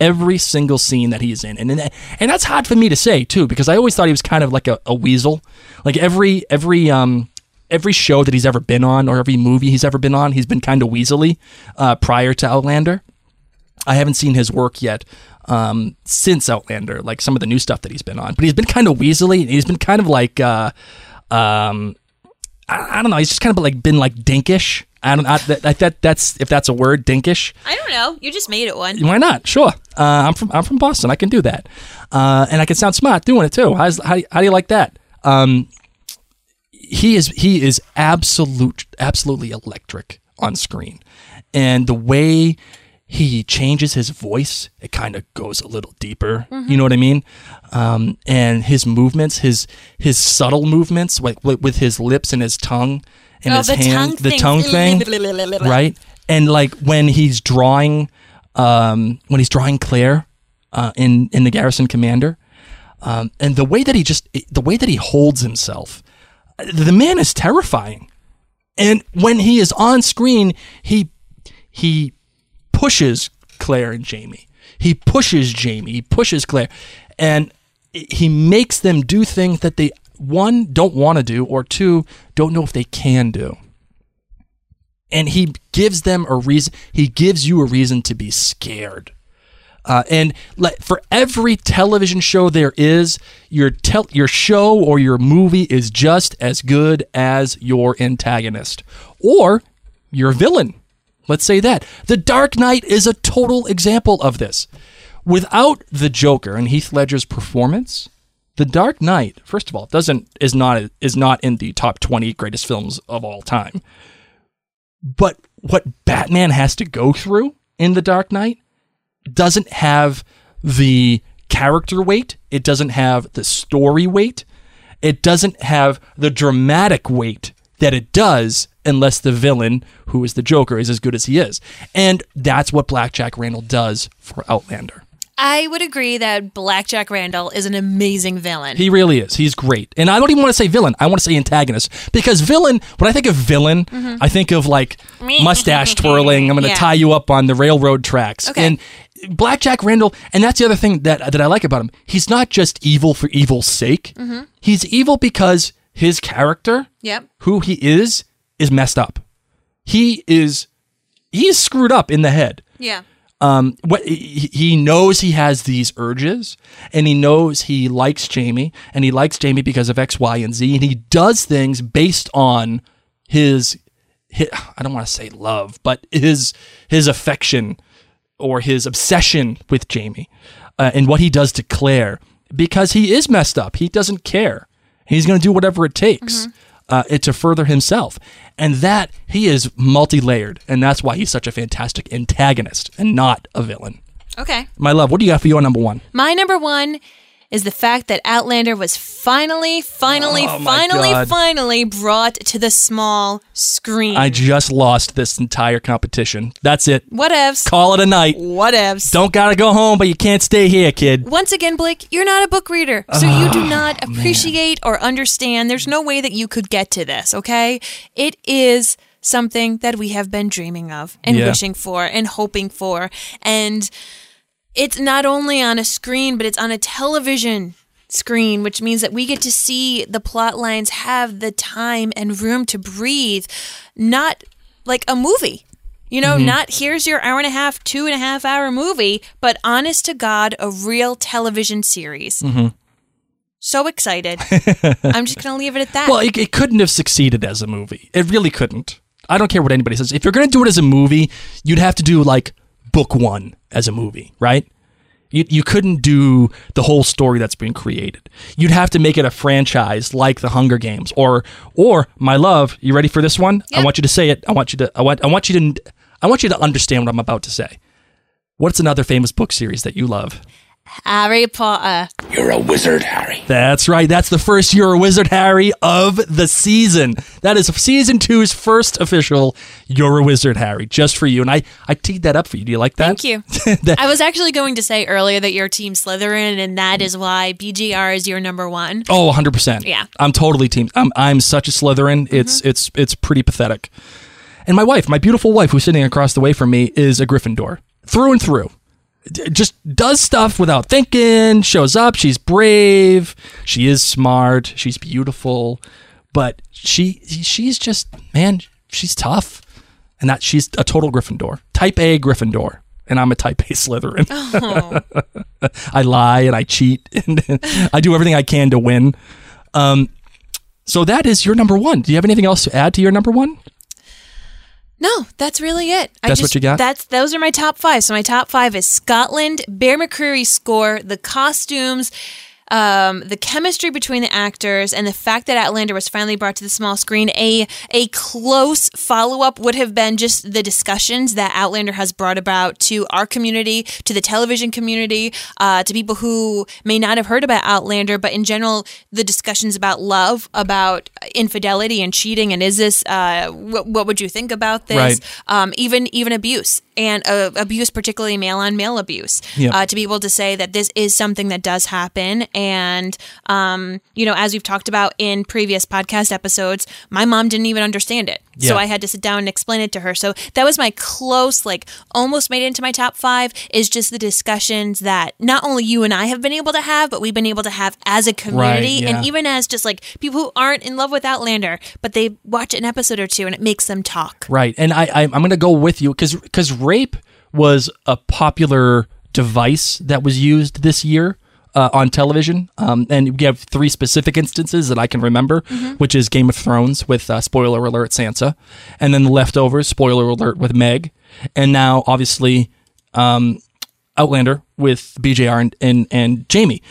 Speaker 3: every single scene that he's in, and and, and that's hard for me to say too, because I always thought he was kind of like a, a weasel. Like every every um every show that he's ever been on, or every movie he's ever been on, he's been kind of weaselly uh, prior to Outlander. I haven't seen his work yet um, since Outlander, like some of the new stuff that he's been on. But he's been kind of weaselly. He's been kind of like, uh, um, I, I don't know. He's just kind of like been like dinkish. I don't. I, that, that that's if that's a word, dinkish.
Speaker 1: I don't know. You just made it one.
Speaker 3: Why not? Sure. Uh, I'm from I'm from Boston. I can do that, uh, and I can sound smart doing it too. How's, how how do you like that? Um, he is he is absolute absolutely electric on screen, and the way he changes his voice. It kind of goes a little deeper. You know what I mean? Um, and his movements, his his subtle movements, like with, with his lips and his tongue and
Speaker 1: Oh,
Speaker 3: his
Speaker 1: the
Speaker 3: hand,
Speaker 1: tongue
Speaker 3: the
Speaker 1: thing.
Speaker 3: tongue thing, *laughs* right? And like when he's drawing, um, when he's drawing Claire uh, in in the Garrison Commander, um, and the way that he just the way that he holds himself, the man is terrifying. And when he is on screen, he he pushes Claire and Jamie. He pushes Jamie. He pushes Claire, and he makes them do things that they one don't want to do, or two don't know if they can do. And he gives them a reason. He gives you a reason to be scared. Uh, and let, for every television show there is, your tel- your show or your movie is just as good as your antagonist or your villain. Let's say that. The Dark Knight is a total example of this. Without the Joker and Heath Ledger's performance, The Dark Knight, first of all, doesn't is not is not in the top 20 greatest films of all time. But what Batman has to go through in The Dark Knight doesn't have the character weight, it doesn't have the story weight, it doesn't have the dramatic weight that it does unless the villain, who is the Joker, is as good as he is. And that's what Black Jack Randall does for Outlander.
Speaker 1: I would agree that Black Jack Randall is an amazing villain.
Speaker 3: He really is. He's great. And I don't even want to say villain. I want to say antagonist. Because villain, when I think of villain, mm-hmm. I think of like mustache *laughs* twirling. I'm going to
Speaker 1: Yeah.
Speaker 3: tie you up on the railroad tracks.
Speaker 1: Okay.
Speaker 3: And Black Jack Randall, and that's the other thing that, that I like about him. He's not just evil for evil's sake. Mm-hmm. He's evil because his character,
Speaker 1: Yep.
Speaker 3: who he is, is messed up. He is, he is screwed up in the head
Speaker 1: Yeah.
Speaker 3: Um, what he knows he has these urges, and he knows he likes Jamie, and he likes Jamie because of X, Y, and Z, and he does things based on his, hi I don't want to say love, but his his affection or his obsession with Jamie, uh, and what he does to Claire because he is messed up. He doesn't care. He's going to do whatever it takes. Uh, it to further himself, and that he is multi-layered, and that's why he's such a fantastic antagonist and not a villain.
Speaker 1: Okay.
Speaker 3: My love, what do you got for your number one?
Speaker 1: My number one is the fact that Outlander was finally, finally,
Speaker 3: Oh
Speaker 1: finally, finally brought to the small screen.
Speaker 3: I just lost this entire competition. That's it.
Speaker 1: Whatevs.
Speaker 3: Call it a night.
Speaker 1: Whatevs.
Speaker 3: Don't gotta go home, but you can't stay here, kid.
Speaker 1: Once again, Blake, you're not a book reader, so you do oh, not appreciate or understand. There's no way that you could get to this, okay? It is something that we have been dreaming of and
Speaker 3: Yeah.
Speaker 1: wishing for and hoping for. And it's not only on a screen, but it's on a television screen, which means that we get to see the plot lines have the time and room to breathe, not like a movie. You know, mm-hmm. not here's your hour and a half, two and a half hour movie, but honest to God, a real television series. Mm-hmm. So excited. *laughs* I'm just going to leave it at that.
Speaker 3: Well, it, it couldn't have succeeded as a movie. It really couldn't. I don't care what anybody says. If you're gonna do it as a movie, you'd have to do like book one as a movie, right? You, you couldn't do the whole story that's been created. You'd have to make it a franchise like the Hunger Games or or my love. You ready for this one? I want you to say it. I want you to. I want. I want you to. I want you to understand what I'm about to say. What's another famous book series that you love?
Speaker 1: Harry Potter.
Speaker 5: You're a wizard, Harry.
Speaker 3: That's right. That's the first You're a Wizard Harry of the season. That is season two's first official You're a Wizard Harry, just for you. And I, I teed that up for you. Do you like that?
Speaker 1: Thank you. *laughs*
Speaker 3: That-
Speaker 1: I was actually going to say earlier that you're Team Slytherin, and that is why BJR is your number one.
Speaker 3: oh, 100%.
Speaker 1: Yeah.
Speaker 3: I'm totally team. I'm, I'm such a Slytherin. Mm-hmm. It's, it's, it's pretty pathetic. And my wife, my beautiful wife, who's sitting across the way from me, is a Gryffindor through and through. Just does stuff without thinking, shows up. She's brave. She is smart. She's beautiful. But she she's just, man, she's tough. And that she's a total Gryffindor. Type A Gryffindor. And I'm a type A Slytherin. *laughs* I lie and I cheat *laughs* and I do everything I can to win. Um, so that is your number one. Do you have anything else to add to your number one?
Speaker 1: No, that's really it. I
Speaker 3: That's what
Speaker 1: just-
Speaker 3: you got?
Speaker 1: That's those are my top five. So my top five is Scotland, Bear McCreary's score, the costumes, um, the chemistry between the actors and the fact that Outlander was finally brought to the small screen, a a close follow up would have been just the discussions that Outlander has brought about to our community, to the television community, uh, to people who may not have heard about Outlander, but in general, the discussions about love, about infidelity and cheating, and is this uh, what, what would you think about this?
Speaker 3: Right.
Speaker 1: Um, even even abuse and uh, abuse, particularly male on male abuse.
Speaker 3: Yep.
Speaker 1: Uh, to be able to say that this is something that does happen, and um, you know, as we've talked about in previous podcast episodes, my mom didn't even understand it, so I had to sit down and explain it to her. So that was my close, like almost made it into my top five. Is just the discussions that not only you and I have been able to have, but we've been able to have as a community,
Speaker 3: yeah.
Speaker 1: and even as just like people who aren't in love with Outlander, but they watch an episode or two and it makes them talk.
Speaker 3: Right, and I, I I'm going to go with you because because rape was a popular device that was used this year uh, on television, um, and we have three specific instances that I can remember, which is Game of Thrones with uh, spoiler alert Sansa, and then the leftovers spoiler alert with Meg, and now obviously um, Outlander with BJR and and, and Jamie.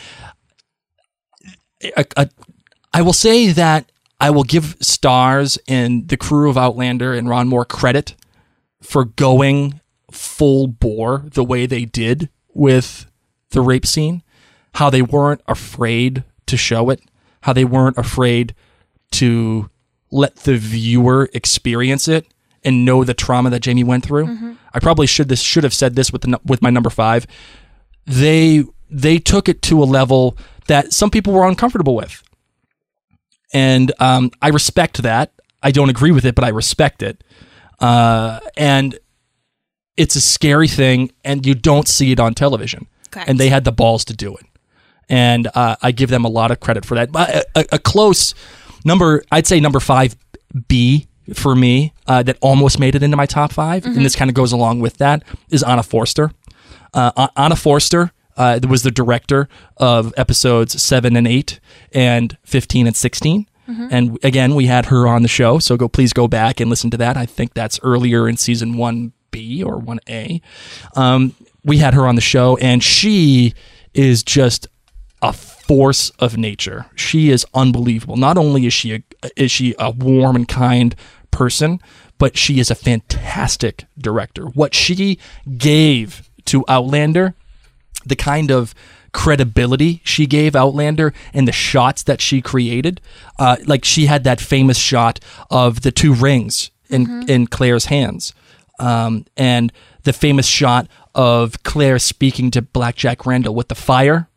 Speaker 3: I will say that I will give Starz and the crew of Outlander and Ron Moore credit for going full bore the way they did with the rape scene, how they weren't afraid to show it, how they weren't afraid to let the viewer experience it and know the trauma that Jamie went through. I probably should this should have said this with the, with my number 5. They they took it to a level that some people were uncomfortable with and um, I respect that. I don't agree with it, but I respect it. Uh, and it's a scary thing, and you don't see it on television.
Speaker 1: Correct.
Speaker 3: And they had the balls to do it, and uh, I give them a lot of credit for that. But a, a, a close number, I'd say number five B for me uh, that almost made it into my top 5 and this kind of goes along with that is Anna Foerster. Uh, Anna Foerster uh, was the director of episodes seven and eight, and fifteen and 16 And again, we had her on the show, so go please go back and listen to that. I think that's earlier in season one B or one A. Um, we had her on the show, and she is just a force of nature. She is unbelievable. Not only is she a, is she a warm and kind person, but she is a fantastic director. What she gave to Outlander, the kind of credibility she gave Outlander and the shots that she created, uh, like she had that famous shot of the two rings in in Claire's hands, um, and the famous shot of Claire speaking to Black Jack Randall with the fire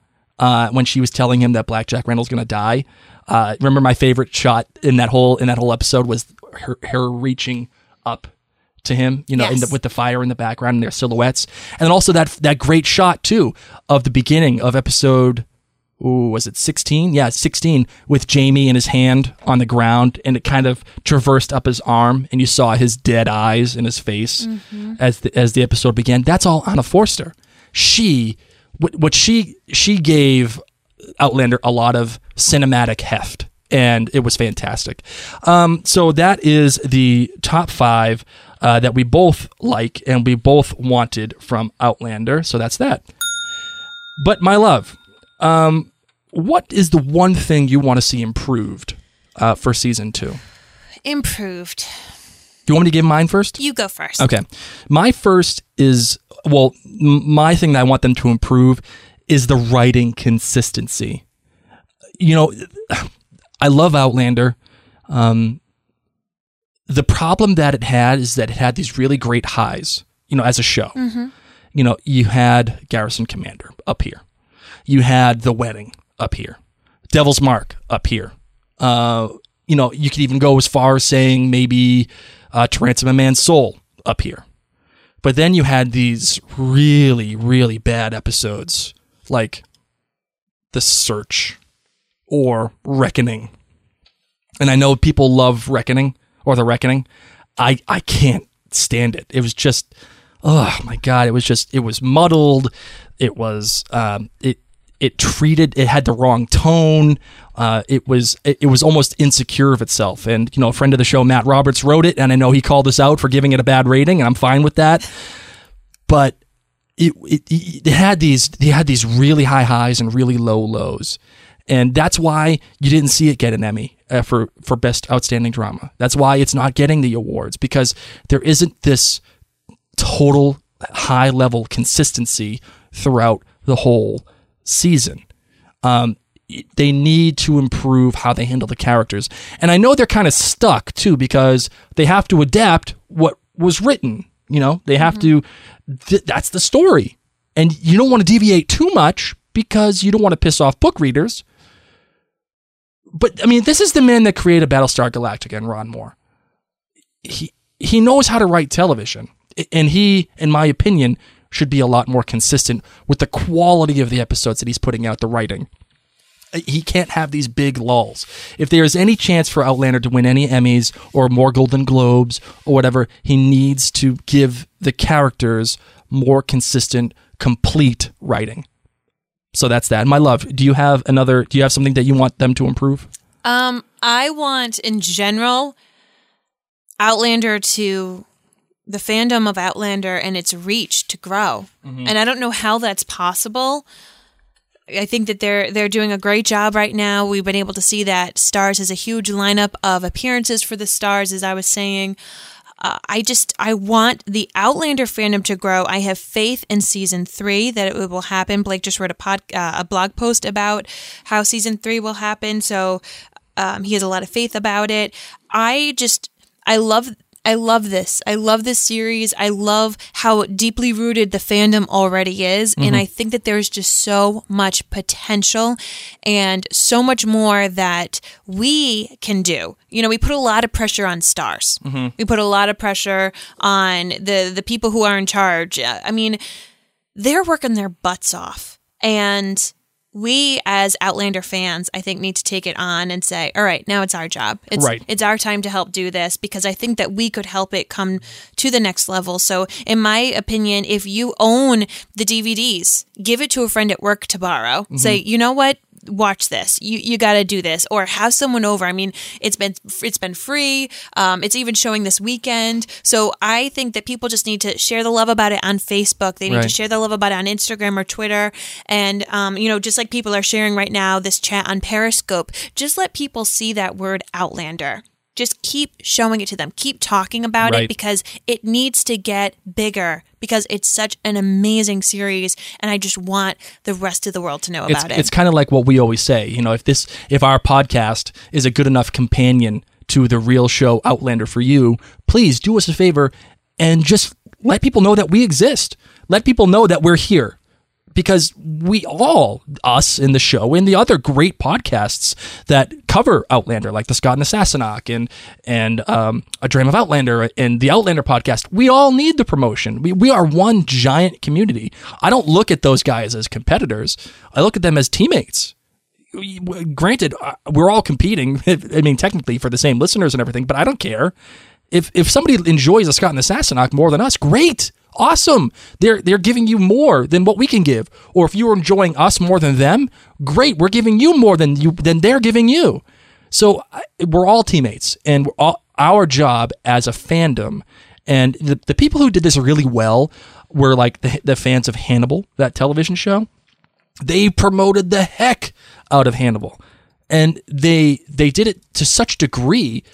Speaker 3: uh, when she was telling him that Black Jack Randall's going to die. Uh, remember my favorite shot in that whole in that whole episode was her, her reaching up to him, you know, in the, with the fire in the background and their silhouettes, and then also that that great shot too of the beginning of episode. Ooh, was it 16? Yeah, 16 with Jamie and his hand on the ground and it kind of traversed up his arm and you saw his dead eyes in his face as the as the episode began. That's all Anna Foerster. She what, what she she gave Outlander a lot of cinematic heft and it was fantastic. Um, so that is the top five uh, that we both like and we both wanted from Outlander. So that's that. But my love, um, what is the one thing you want to see improved uh, for season two?
Speaker 1: Improved.
Speaker 3: Do you want me to give mine first?
Speaker 1: You go first.
Speaker 3: Okay. My first is, well, m- my thing that I want them to improve is the writing consistency. You know, I love Outlander. Um, the problem that it had is that it had these really great highs, you know, as a show. You know, you had Garrison Commander up here, you had The Wedding up here, Devil's Mark up here. Uh, you know, you could even go as far as saying maybe uh, To Ransom a Man's Soul up here. But then you had these really, really bad episodes like The Search or Reckoning. And I know people love Reckoning or The Reckoning. I, I can't stand it. It was just, oh my God. It was just, it was muddled. It was, um, it, it treated, it had the wrong tone. Uh, it was, it, it was almost insecure of itself. And, you know, a friend of the show, Matt Roberts, wrote it. And I know he called us out for giving it a bad rating, and I'm fine with that. But it, it, it had these they had these really high highs and really low lows and that's why you didn't see it get an emmy uh, for for best outstanding drama that's why it's not getting the awards because there isn't this total high level consistency throughout the whole season um, they need to improve how they handle the characters. And i know they're kind of stuck too because they have to adapt what was written you know? They have mm-hmm. to th- that's the story. And you don't want to deviate too much because you don't want to piss off book readers. But i mean this is the man that created battlestar galactica and ron moore. He he knows how to write television and he in my opinion should be a lot more consistent with the quality of the episodes that he's putting out the writing he can't have these big lulls. If there is any chance for Outlander to win any Emmys or more Golden Globes or whatever, he needs to give the characters more consistent, complete writing. So that's that. My love, do you have another? Do you have something that you want them to improve?
Speaker 1: Um, I want in general Outlander to the fandom of Outlander and its reach to grow. And I don't know how that's possible. I think that they're they're doing a great job right now. We've been able to see that Starz has a huge lineup of appearances for the Stars, as I was saying. Uh, I just I want the Outlander fandom to grow. I have faith in season three that it will happen. Blake just wrote a pod uh, a blog post about how season three will happen, so um, he has a lot of faith about it. I just I love I love this. I love this series. I love how deeply rooted the fandom already is. And mm-hmm. I think that there's just so much potential and so much more that we can do. You know, we put a lot of pressure on Starz. Mm-hmm. We put a lot of pressure on the the people who are in charge. I mean, they're working their butts off. And we as Outlander fans, I think, need to take it on and say, all right, now it's our job. It's
Speaker 3: Right.
Speaker 1: it's our time to help do this because I think that we could help it come to the next level. So in my opinion, if you own the DVDs, give it to a friend at work to borrow. Say, mm-hmm. you know what? Watch this. You you got to do this or have someone over. I mean it's been it's been free. Um, it's even showing this weekend. So i think that people just need to share the love about it on facebook. They need to share the love about it on instagram or twitter. And um, you know just like people are sharing right now this chat on periscope just let people see that word outlander just keep showing it to them. Keep talking about
Speaker 3: Right.
Speaker 1: it because it needs to get bigger because it's such an amazing series and i just want the rest of the world to know
Speaker 3: it's,
Speaker 1: about it.
Speaker 3: it's kind of like what we always say you know if this if our podcast is a good enough companion to the real show outlander for you please do us a favor and just let people know that we exist. Let people know that we're here because we all us in the show and the other great podcasts that cover outlander like the scot and sassenach and and um, a dram of outlander and the outlander podcast we all need the promotion. We, we are one giant community. I don't look at those guys as competitors. I look at them as teammates. Granted uh, we're all competing *laughs* i mean technically for the same listeners and everything but i don't care if if somebody enjoys a Scot and the Sassenach more than us, great, awesome. They're they're giving you more than what we can give. Or if you're enjoying us more than them, great, we're giving you more than you than they're giving you. So we're all teammates, and all, our job as a fandom, and the the people who did this really well were like the the fans of Hannibal, that television show they promoted the heck out of Hannibal. And they they did it to such degree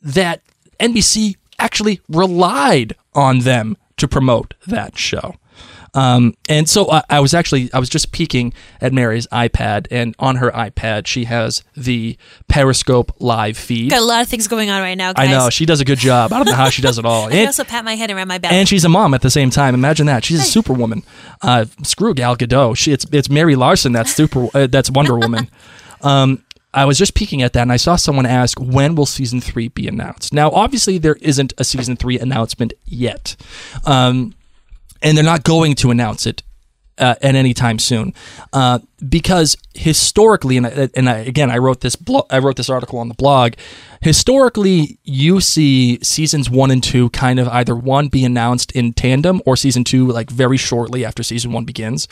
Speaker 3: that NBC actually relied on them to promote that show. Um, and so I, I was actually I was just peeking at Mary's iPad, and on her iPad she has the Periscope live feed.
Speaker 1: got a lot of things going on right now guys
Speaker 3: I know she does a good job. I don't know how she does it all. *laughs*
Speaker 1: I
Speaker 3: And-
Speaker 1: also pat my head around my belly.
Speaker 3: and she's a mom at the same time. Imagine that. She's a superwoman. Uh, screw Gal Gadot. She, it's it's Mary Larson that's super. Uh, that's Wonder Woman. *laughs* Um, I was just peeking at that, and I saw someone ask, "When will season three be announced?" Now, obviously, there isn't a season three announcement yet, um, and they're not going to announce it uh, at any time soon, uh, because historically, and, I, and I, again, I wrote this blo- I wrote this article on the blog. Historically, you see seasons one and two kind of either one be announced in tandem or season two like very shortly after season one begins,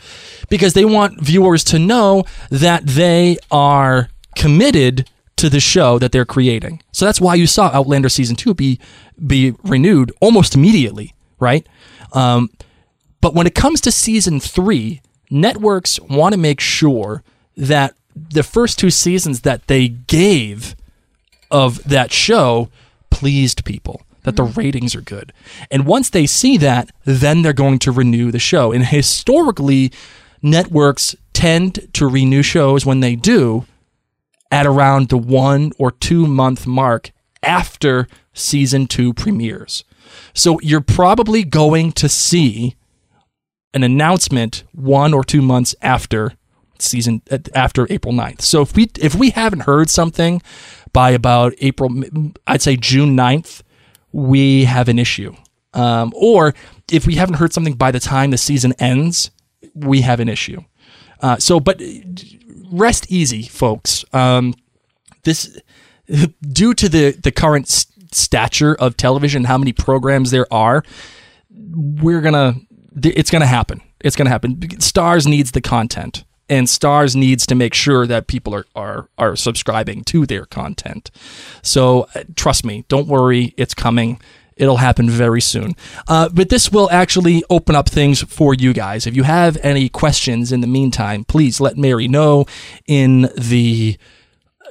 Speaker 3: because they want viewers to know that they are committed to the show that they're creating. So that's why you saw Outlander season two be be renewed almost immediately, right? Um, But when it comes to season three, networks want to make sure that the first two seasons that they gave of that show pleased people, that the ratings are good. And once they see that, then they're going to renew the show. And historically, networks tend to renew shows when they do at around the one or two month mark after season two premieres. So you're probably going to see an announcement one or two months after season uh, after April 9th. So if we if we haven't heard something by about April I'd say June 9th, we have an issue. Um, or if we haven't heard something by the time the season ends, we have an issue. Uh, so but rest easy folks. Um, this *laughs* due to the the current stature of television, how many programs there are, we're gonna it's gonna happen. It's gonna happen. Starz needs the content, and Starz needs to make sure that people are are are subscribing to their content. So uh, trust me, don't worry, it's coming. It'll happen very soon. Uh, but this will actually open up things for you guys. If you have any questions in the meantime, please let Mary know in the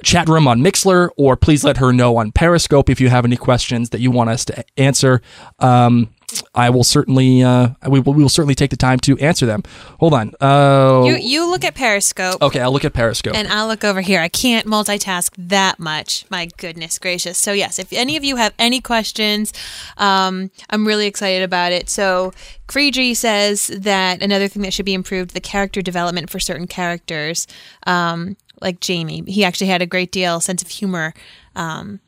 Speaker 3: chat room on Mixlr, or please let her know on Periscope if you have any questions that you want us to answer. Um, I will certainly, uh, we will, we will certainly take the time to answer them. Hold on. Uh,
Speaker 1: You you look at Periscope.
Speaker 3: okay, I'll look at Periscope.
Speaker 1: And I'll look over here. I can't multitask that much. My goodness gracious. So, yes, if any of you have any questions, um, I'm really excited about it. So, Creedy says that another thing that should be improved the character development for certain characters, um, like Jamie. He actually had a great deal sense of humor. Um,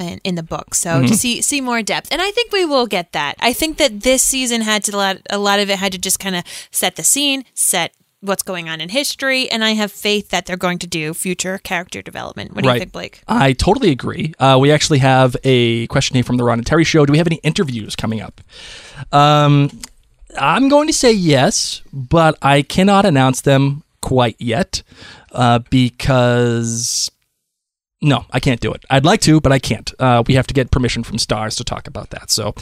Speaker 1: in, in the book, so to see see more depth, and I think we will get that. I think that this season had to lot a lot of it had to just kind of set the scene, set what's going on in history, and I have faith that they're going to do future character development. What do you think, Blake?
Speaker 3: I totally agree. Uh, we actually have a question here from the Ron and Terry show. Do we have any interviews coming up? Um, I'm going to say yes, but I cannot announce them quite yet uh, because no, I can't do it. I'd like to, but I can't. Uh, we have to get permission from Starz to talk about that. So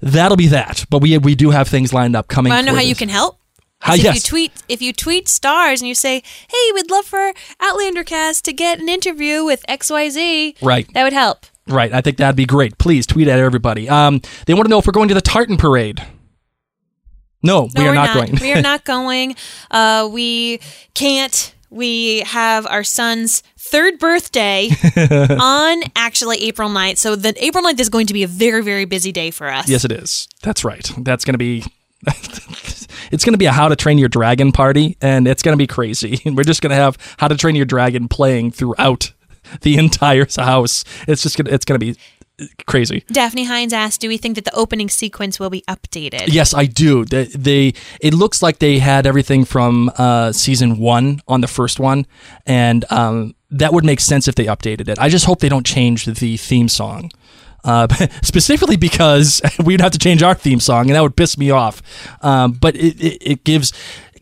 Speaker 3: that'll be that. But we we do have things lined up coming.
Speaker 1: Want to know how you can help?
Speaker 3: How-
Speaker 1: Is if you tweet if you tweet Starz and you say, "Hey, we'd love for Outlander Cast to get an interview with XYZ."
Speaker 3: Right.
Speaker 1: That would help.
Speaker 3: Right. I think that'd be great. Please tweet at everybody. Um, they want to know if we're going to the Tartan Parade. No,
Speaker 1: No,
Speaker 3: we are
Speaker 1: we're
Speaker 3: not, going.
Speaker 1: we are *laughs* not going. Uh, we can't. We have our son's third birthday *laughs* on actually April 9th. So the April 9th is going to be a very, very busy day for us.
Speaker 3: yes, it is. That's right. That's going to be. *laughs* it's going to be a How to Train Your Dragon party, and it's going to be crazy. *laughs* We're just going to have How to Train Your Dragon playing throughout the entire house. It's just gonna. It's going to be crazy.
Speaker 1: Daphne Hines asked, "Do we think that the opening sequence will be updated?"
Speaker 3: Yes, I do. They, they it looks like they had everything from uh, season one on the first one, and um, that would make sense if they updated it. I just hope they don't change the theme song. Uh, *laughs* specifically because *laughs* we'd have to change our theme song, and that would piss me off. Um, but it, it, it gives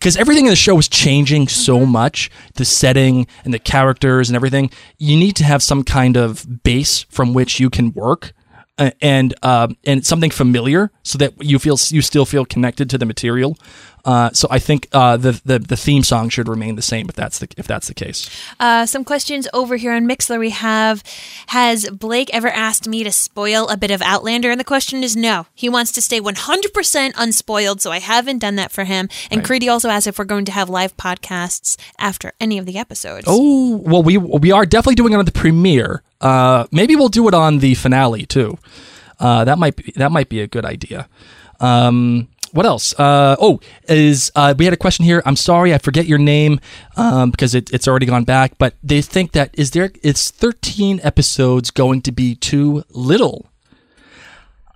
Speaker 3: because everything in the show is changing so much. The setting and the characters and everything. You need to have some kind of base from which you can work uh, and um, and something familiar so that you feel you still feel connected to the material. Uh, so I think uh, the, the the theme song should remain the same if that's the if that's the case.
Speaker 1: Uh, some questions over here on Mixlr. We have Has Blake ever asked me to spoil a bit of Outlander? And the question is no. He wants to stay 100% unspoiled, so I haven't done that for him. And Creedy also asked if we're going to have live podcasts after any of the episodes.
Speaker 3: Oh well, we we are definitely doing it on the premiere. Uh, maybe we'll do it on the finale too. Uh, that might be that might be a good idea. Um, what else? Uh, oh, is uh, we had a question here. I'm sorry, I forget your name um, because it, it's already gone back. But they think that is there is 13 episodes going to be too little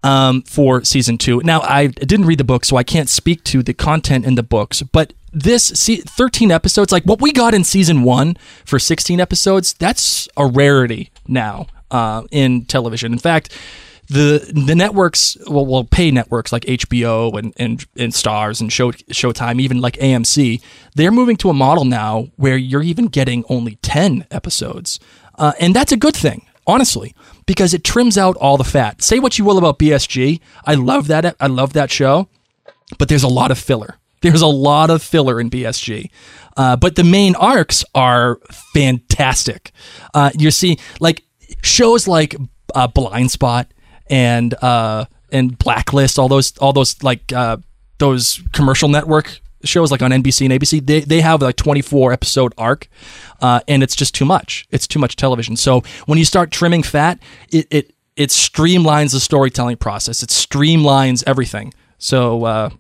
Speaker 3: um, for season two. Now, I didn't read the book, so I can't speak to the content in the books, but this se- 13 episodes, like what we got in season one for 16 episodes, that's a rarity now uh, in television. In fact, the the networks will will pay networks like HBO and, and and Starz and Show Showtime, even like AMC. They're moving to a model now where you're even getting only 10 episodes, uh, and that's a good thing honestly, because it trims out all the fat. Say what you will about BSG, I love that. I love that show. but there's a lot of filler. There's a lot of filler in BSG. Uh, but the main arcs are fantastic. Uh, you see, like shows like uh, Blindspot and uh, and Blacklist, all those all those like uh, those commercial network shows like on NBC and ABC, they, they have like 24 episode arc, uh, and it's just too much. It's too much television. So when you start trimming fat, it it it streamlines the storytelling process. It streamlines everything. So uh,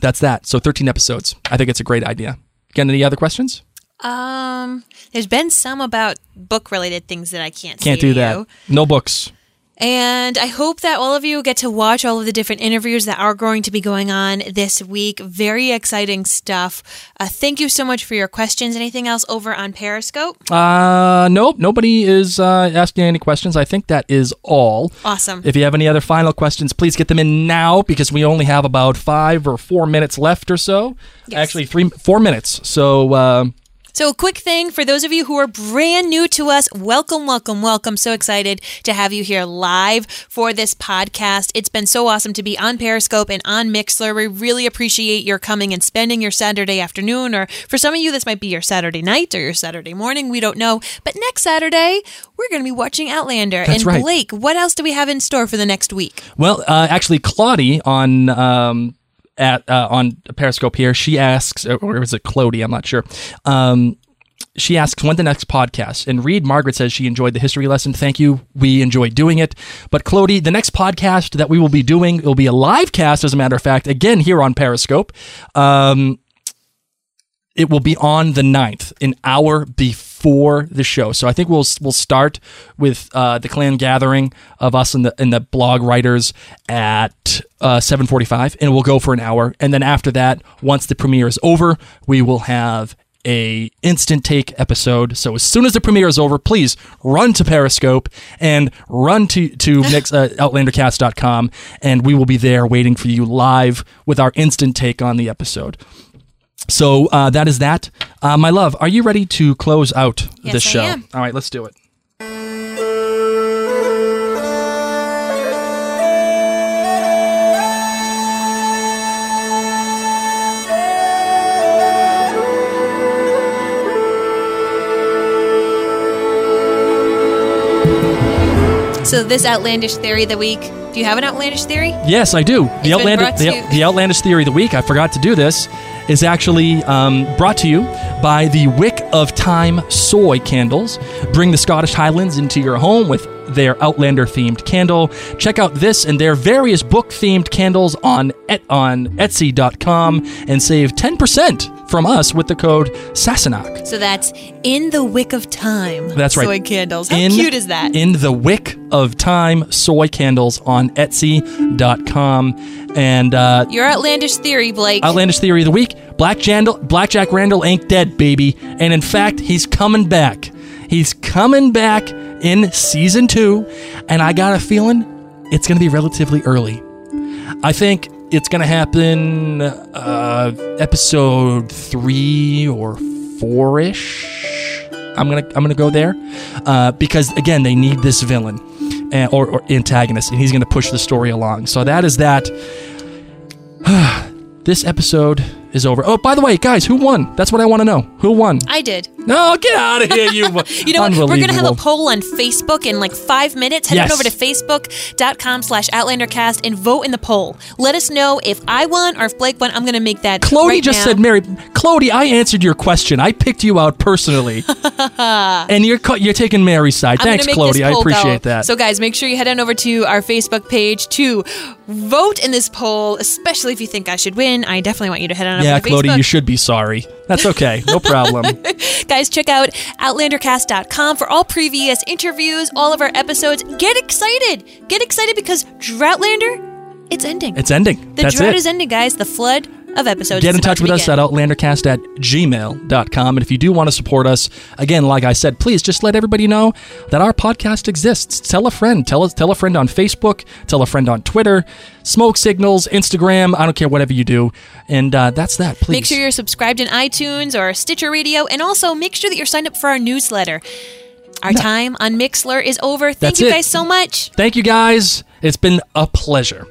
Speaker 3: that's that. So 13 episodes. I think it's a great idea. Got any other questions?
Speaker 1: Um, there's been some about book related things that I can't
Speaker 3: Can't do that.
Speaker 1: you.
Speaker 3: No books.
Speaker 1: And I hope that all of you get to watch all of the different interviews that are going to be going on this week. Very exciting stuff. Uh, thank you so much for your questions. Anything else over on Periscope?
Speaker 3: Uh, nope. Nobody is uh, asking any questions. I think that is all.
Speaker 1: Awesome.
Speaker 3: If you have any other final questions, please get them in now because we only have about five or four minutes left or so.
Speaker 1: Yes.
Speaker 3: Actually, three, four minutes. So, uh,
Speaker 1: So, a quick thing for those of you who are brand new to us, welcome, welcome, welcome. So excited to have you here live for this podcast. It's been so awesome to be on Periscope and on Mixlr. We really appreciate your coming and spending your Saturday afternoon, or for some of you, this might be your Saturday night or your Saturday morning. We don't know. But next Saturday, we're going to be watching Outlander.
Speaker 3: That's
Speaker 1: and
Speaker 3: right.
Speaker 1: Blake, what else do we have in store for the next week?
Speaker 3: well, uh, actually, Claudie on um, at uh, on Periscope here, she asks, or is it Clody? I'm not sure. Um, she asks when the next podcast. And Reed Margaret says she enjoyed the history lesson. Thank you. We enjoyed doing it. But Clody, the next podcast that we will be doing will be a live cast, as a matter of fact, again here on Periscope. Um, it will be on the 9th, an hour before the show. So I think we'll we'll start with uh, the clan gathering of us and the and the blog writers at uh, 7:45, and we'll go for an hour. And then after that, once the premiere is over, we will have a instant take episode. So as soon as the premiere is over, please run to Periscope and run to to *laughs* next, uh, OutlanderCast.com, and we will be there waiting for you live with our instant take on the episode. So uh, that is that. Uh, my love, are you ready to close out
Speaker 1: Yes,
Speaker 3: this
Speaker 1: I
Speaker 3: show?
Speaker 1: am.
Speaker 3: All right, let's do it.
Speaker 1: So, this outlandish theory of the week. Do you have an outlandish theory?
Speaker 3: Yes, I do. The outlandish, the, the outlandish theory of the week. I forgot to do this. Is actually um, brought to you by the Wick of Time soy candles. Bring the Scottish Highlands into your home with their Outlander themed candle. Check out this and their various book themed candles on et- on Etsy.com and save ten percent from us with the code Sassenach.
Speaker 1: So that's in the wick of time.
Speaker 3: That's right.
Speaker 1: Soy candles. How
Speaker 3: in,
Speaker 1: cute is that?
Speaker 3: In the Wick of Time soy candles on Etsy.com. And uh,
Speaker 1: Your outlandish theory, Blake.
Speaker 3: Outlandish Theory of the Week Black Jandal, Black Jack Randall ain't dead, baby. And in fact, he's coming back. He's coming back in season two. And I got a feeling it's going to be relatively early. I think it's going to happen uh, episode three or four ish. I'm gonna I'm gonna go there uh, because again they need this villain uh, or, or antagonist and he's gonna push the story along. So that is that. *sighs* this episode is over. Oh, by the way, guys, who won? That's what I want to know. Who won?
Speaker 1: I did.
Speaker 3: No, get out of here, you. *laughs*
Speaker 1: Boy You know what? We're going to have a poll on Facebook in like five minutes. Head
Speaker 3: Yes.
Speaker 1: on over to facebook.com slash outlandercast and vote in the poll. Let us know if I won or if Blake won. I'm going to make that
Speaker 3: Clody
Speaker 1: right
Speaker 3: just
Speaker 1: now.
Speaker 3: said, Mary, Clody, I answered your question. I picked you out personally, *laughs* and you're you're taking Mary's side.
Speaker 1: I'm
Speaker 3: Thanks, Clody.
Speaker 1: this
Speaker 3: I appreciate
Speaker 1: go.
Speaker 3: that.
Speaker 1: So, guys, make sure you head on over to our Facebook page to vote in this poll, especially if you think I should win. I definitely want you to head on
Speaker 3: yeah,
Speaker 1: over to
Speaker 3: Clody,
Speaker 1: Facebook.
Speaker 3: you should be sorry. That's okay. No problem. *laughs*
Speaker 1: Guys, check out OutlanderCast.com for all previous interviews, all of our episodes. Get excited! Get excited because Droughtlander, it's ending.
Speaker 3: It's ending.
Speaker 1: the
Speaker 3: That's
Speaker 1: drought
Speaker 3: it.
Speaker 1: is ending, guys. The flood of episodes.
Speaker 3: Get in touch
Speaker 1: to
Speaker 3: with us at outlandercast at gmail.com. And if you do want to support us, again, like I said, please just let everybody know that our podcast exists. Tell a friend. Tell us tell a friend on Facebook. Tell a friend on Twitter. Smoke signals, Instagram. I don't care, whatever you do. And uh, that's that. Please.
Speaker 1: Make sure you're subscribed in iTunes or Stitcher Radio, and also make sure that you're signed up for our newsletter. Our time on Mixlr is over. Thank
Speaker 3: That's
Speaker 1: you
Speaker 3: it.
Speaker 1: guys so much.
Speaker 3: Thank you guys. It's been a pleasure.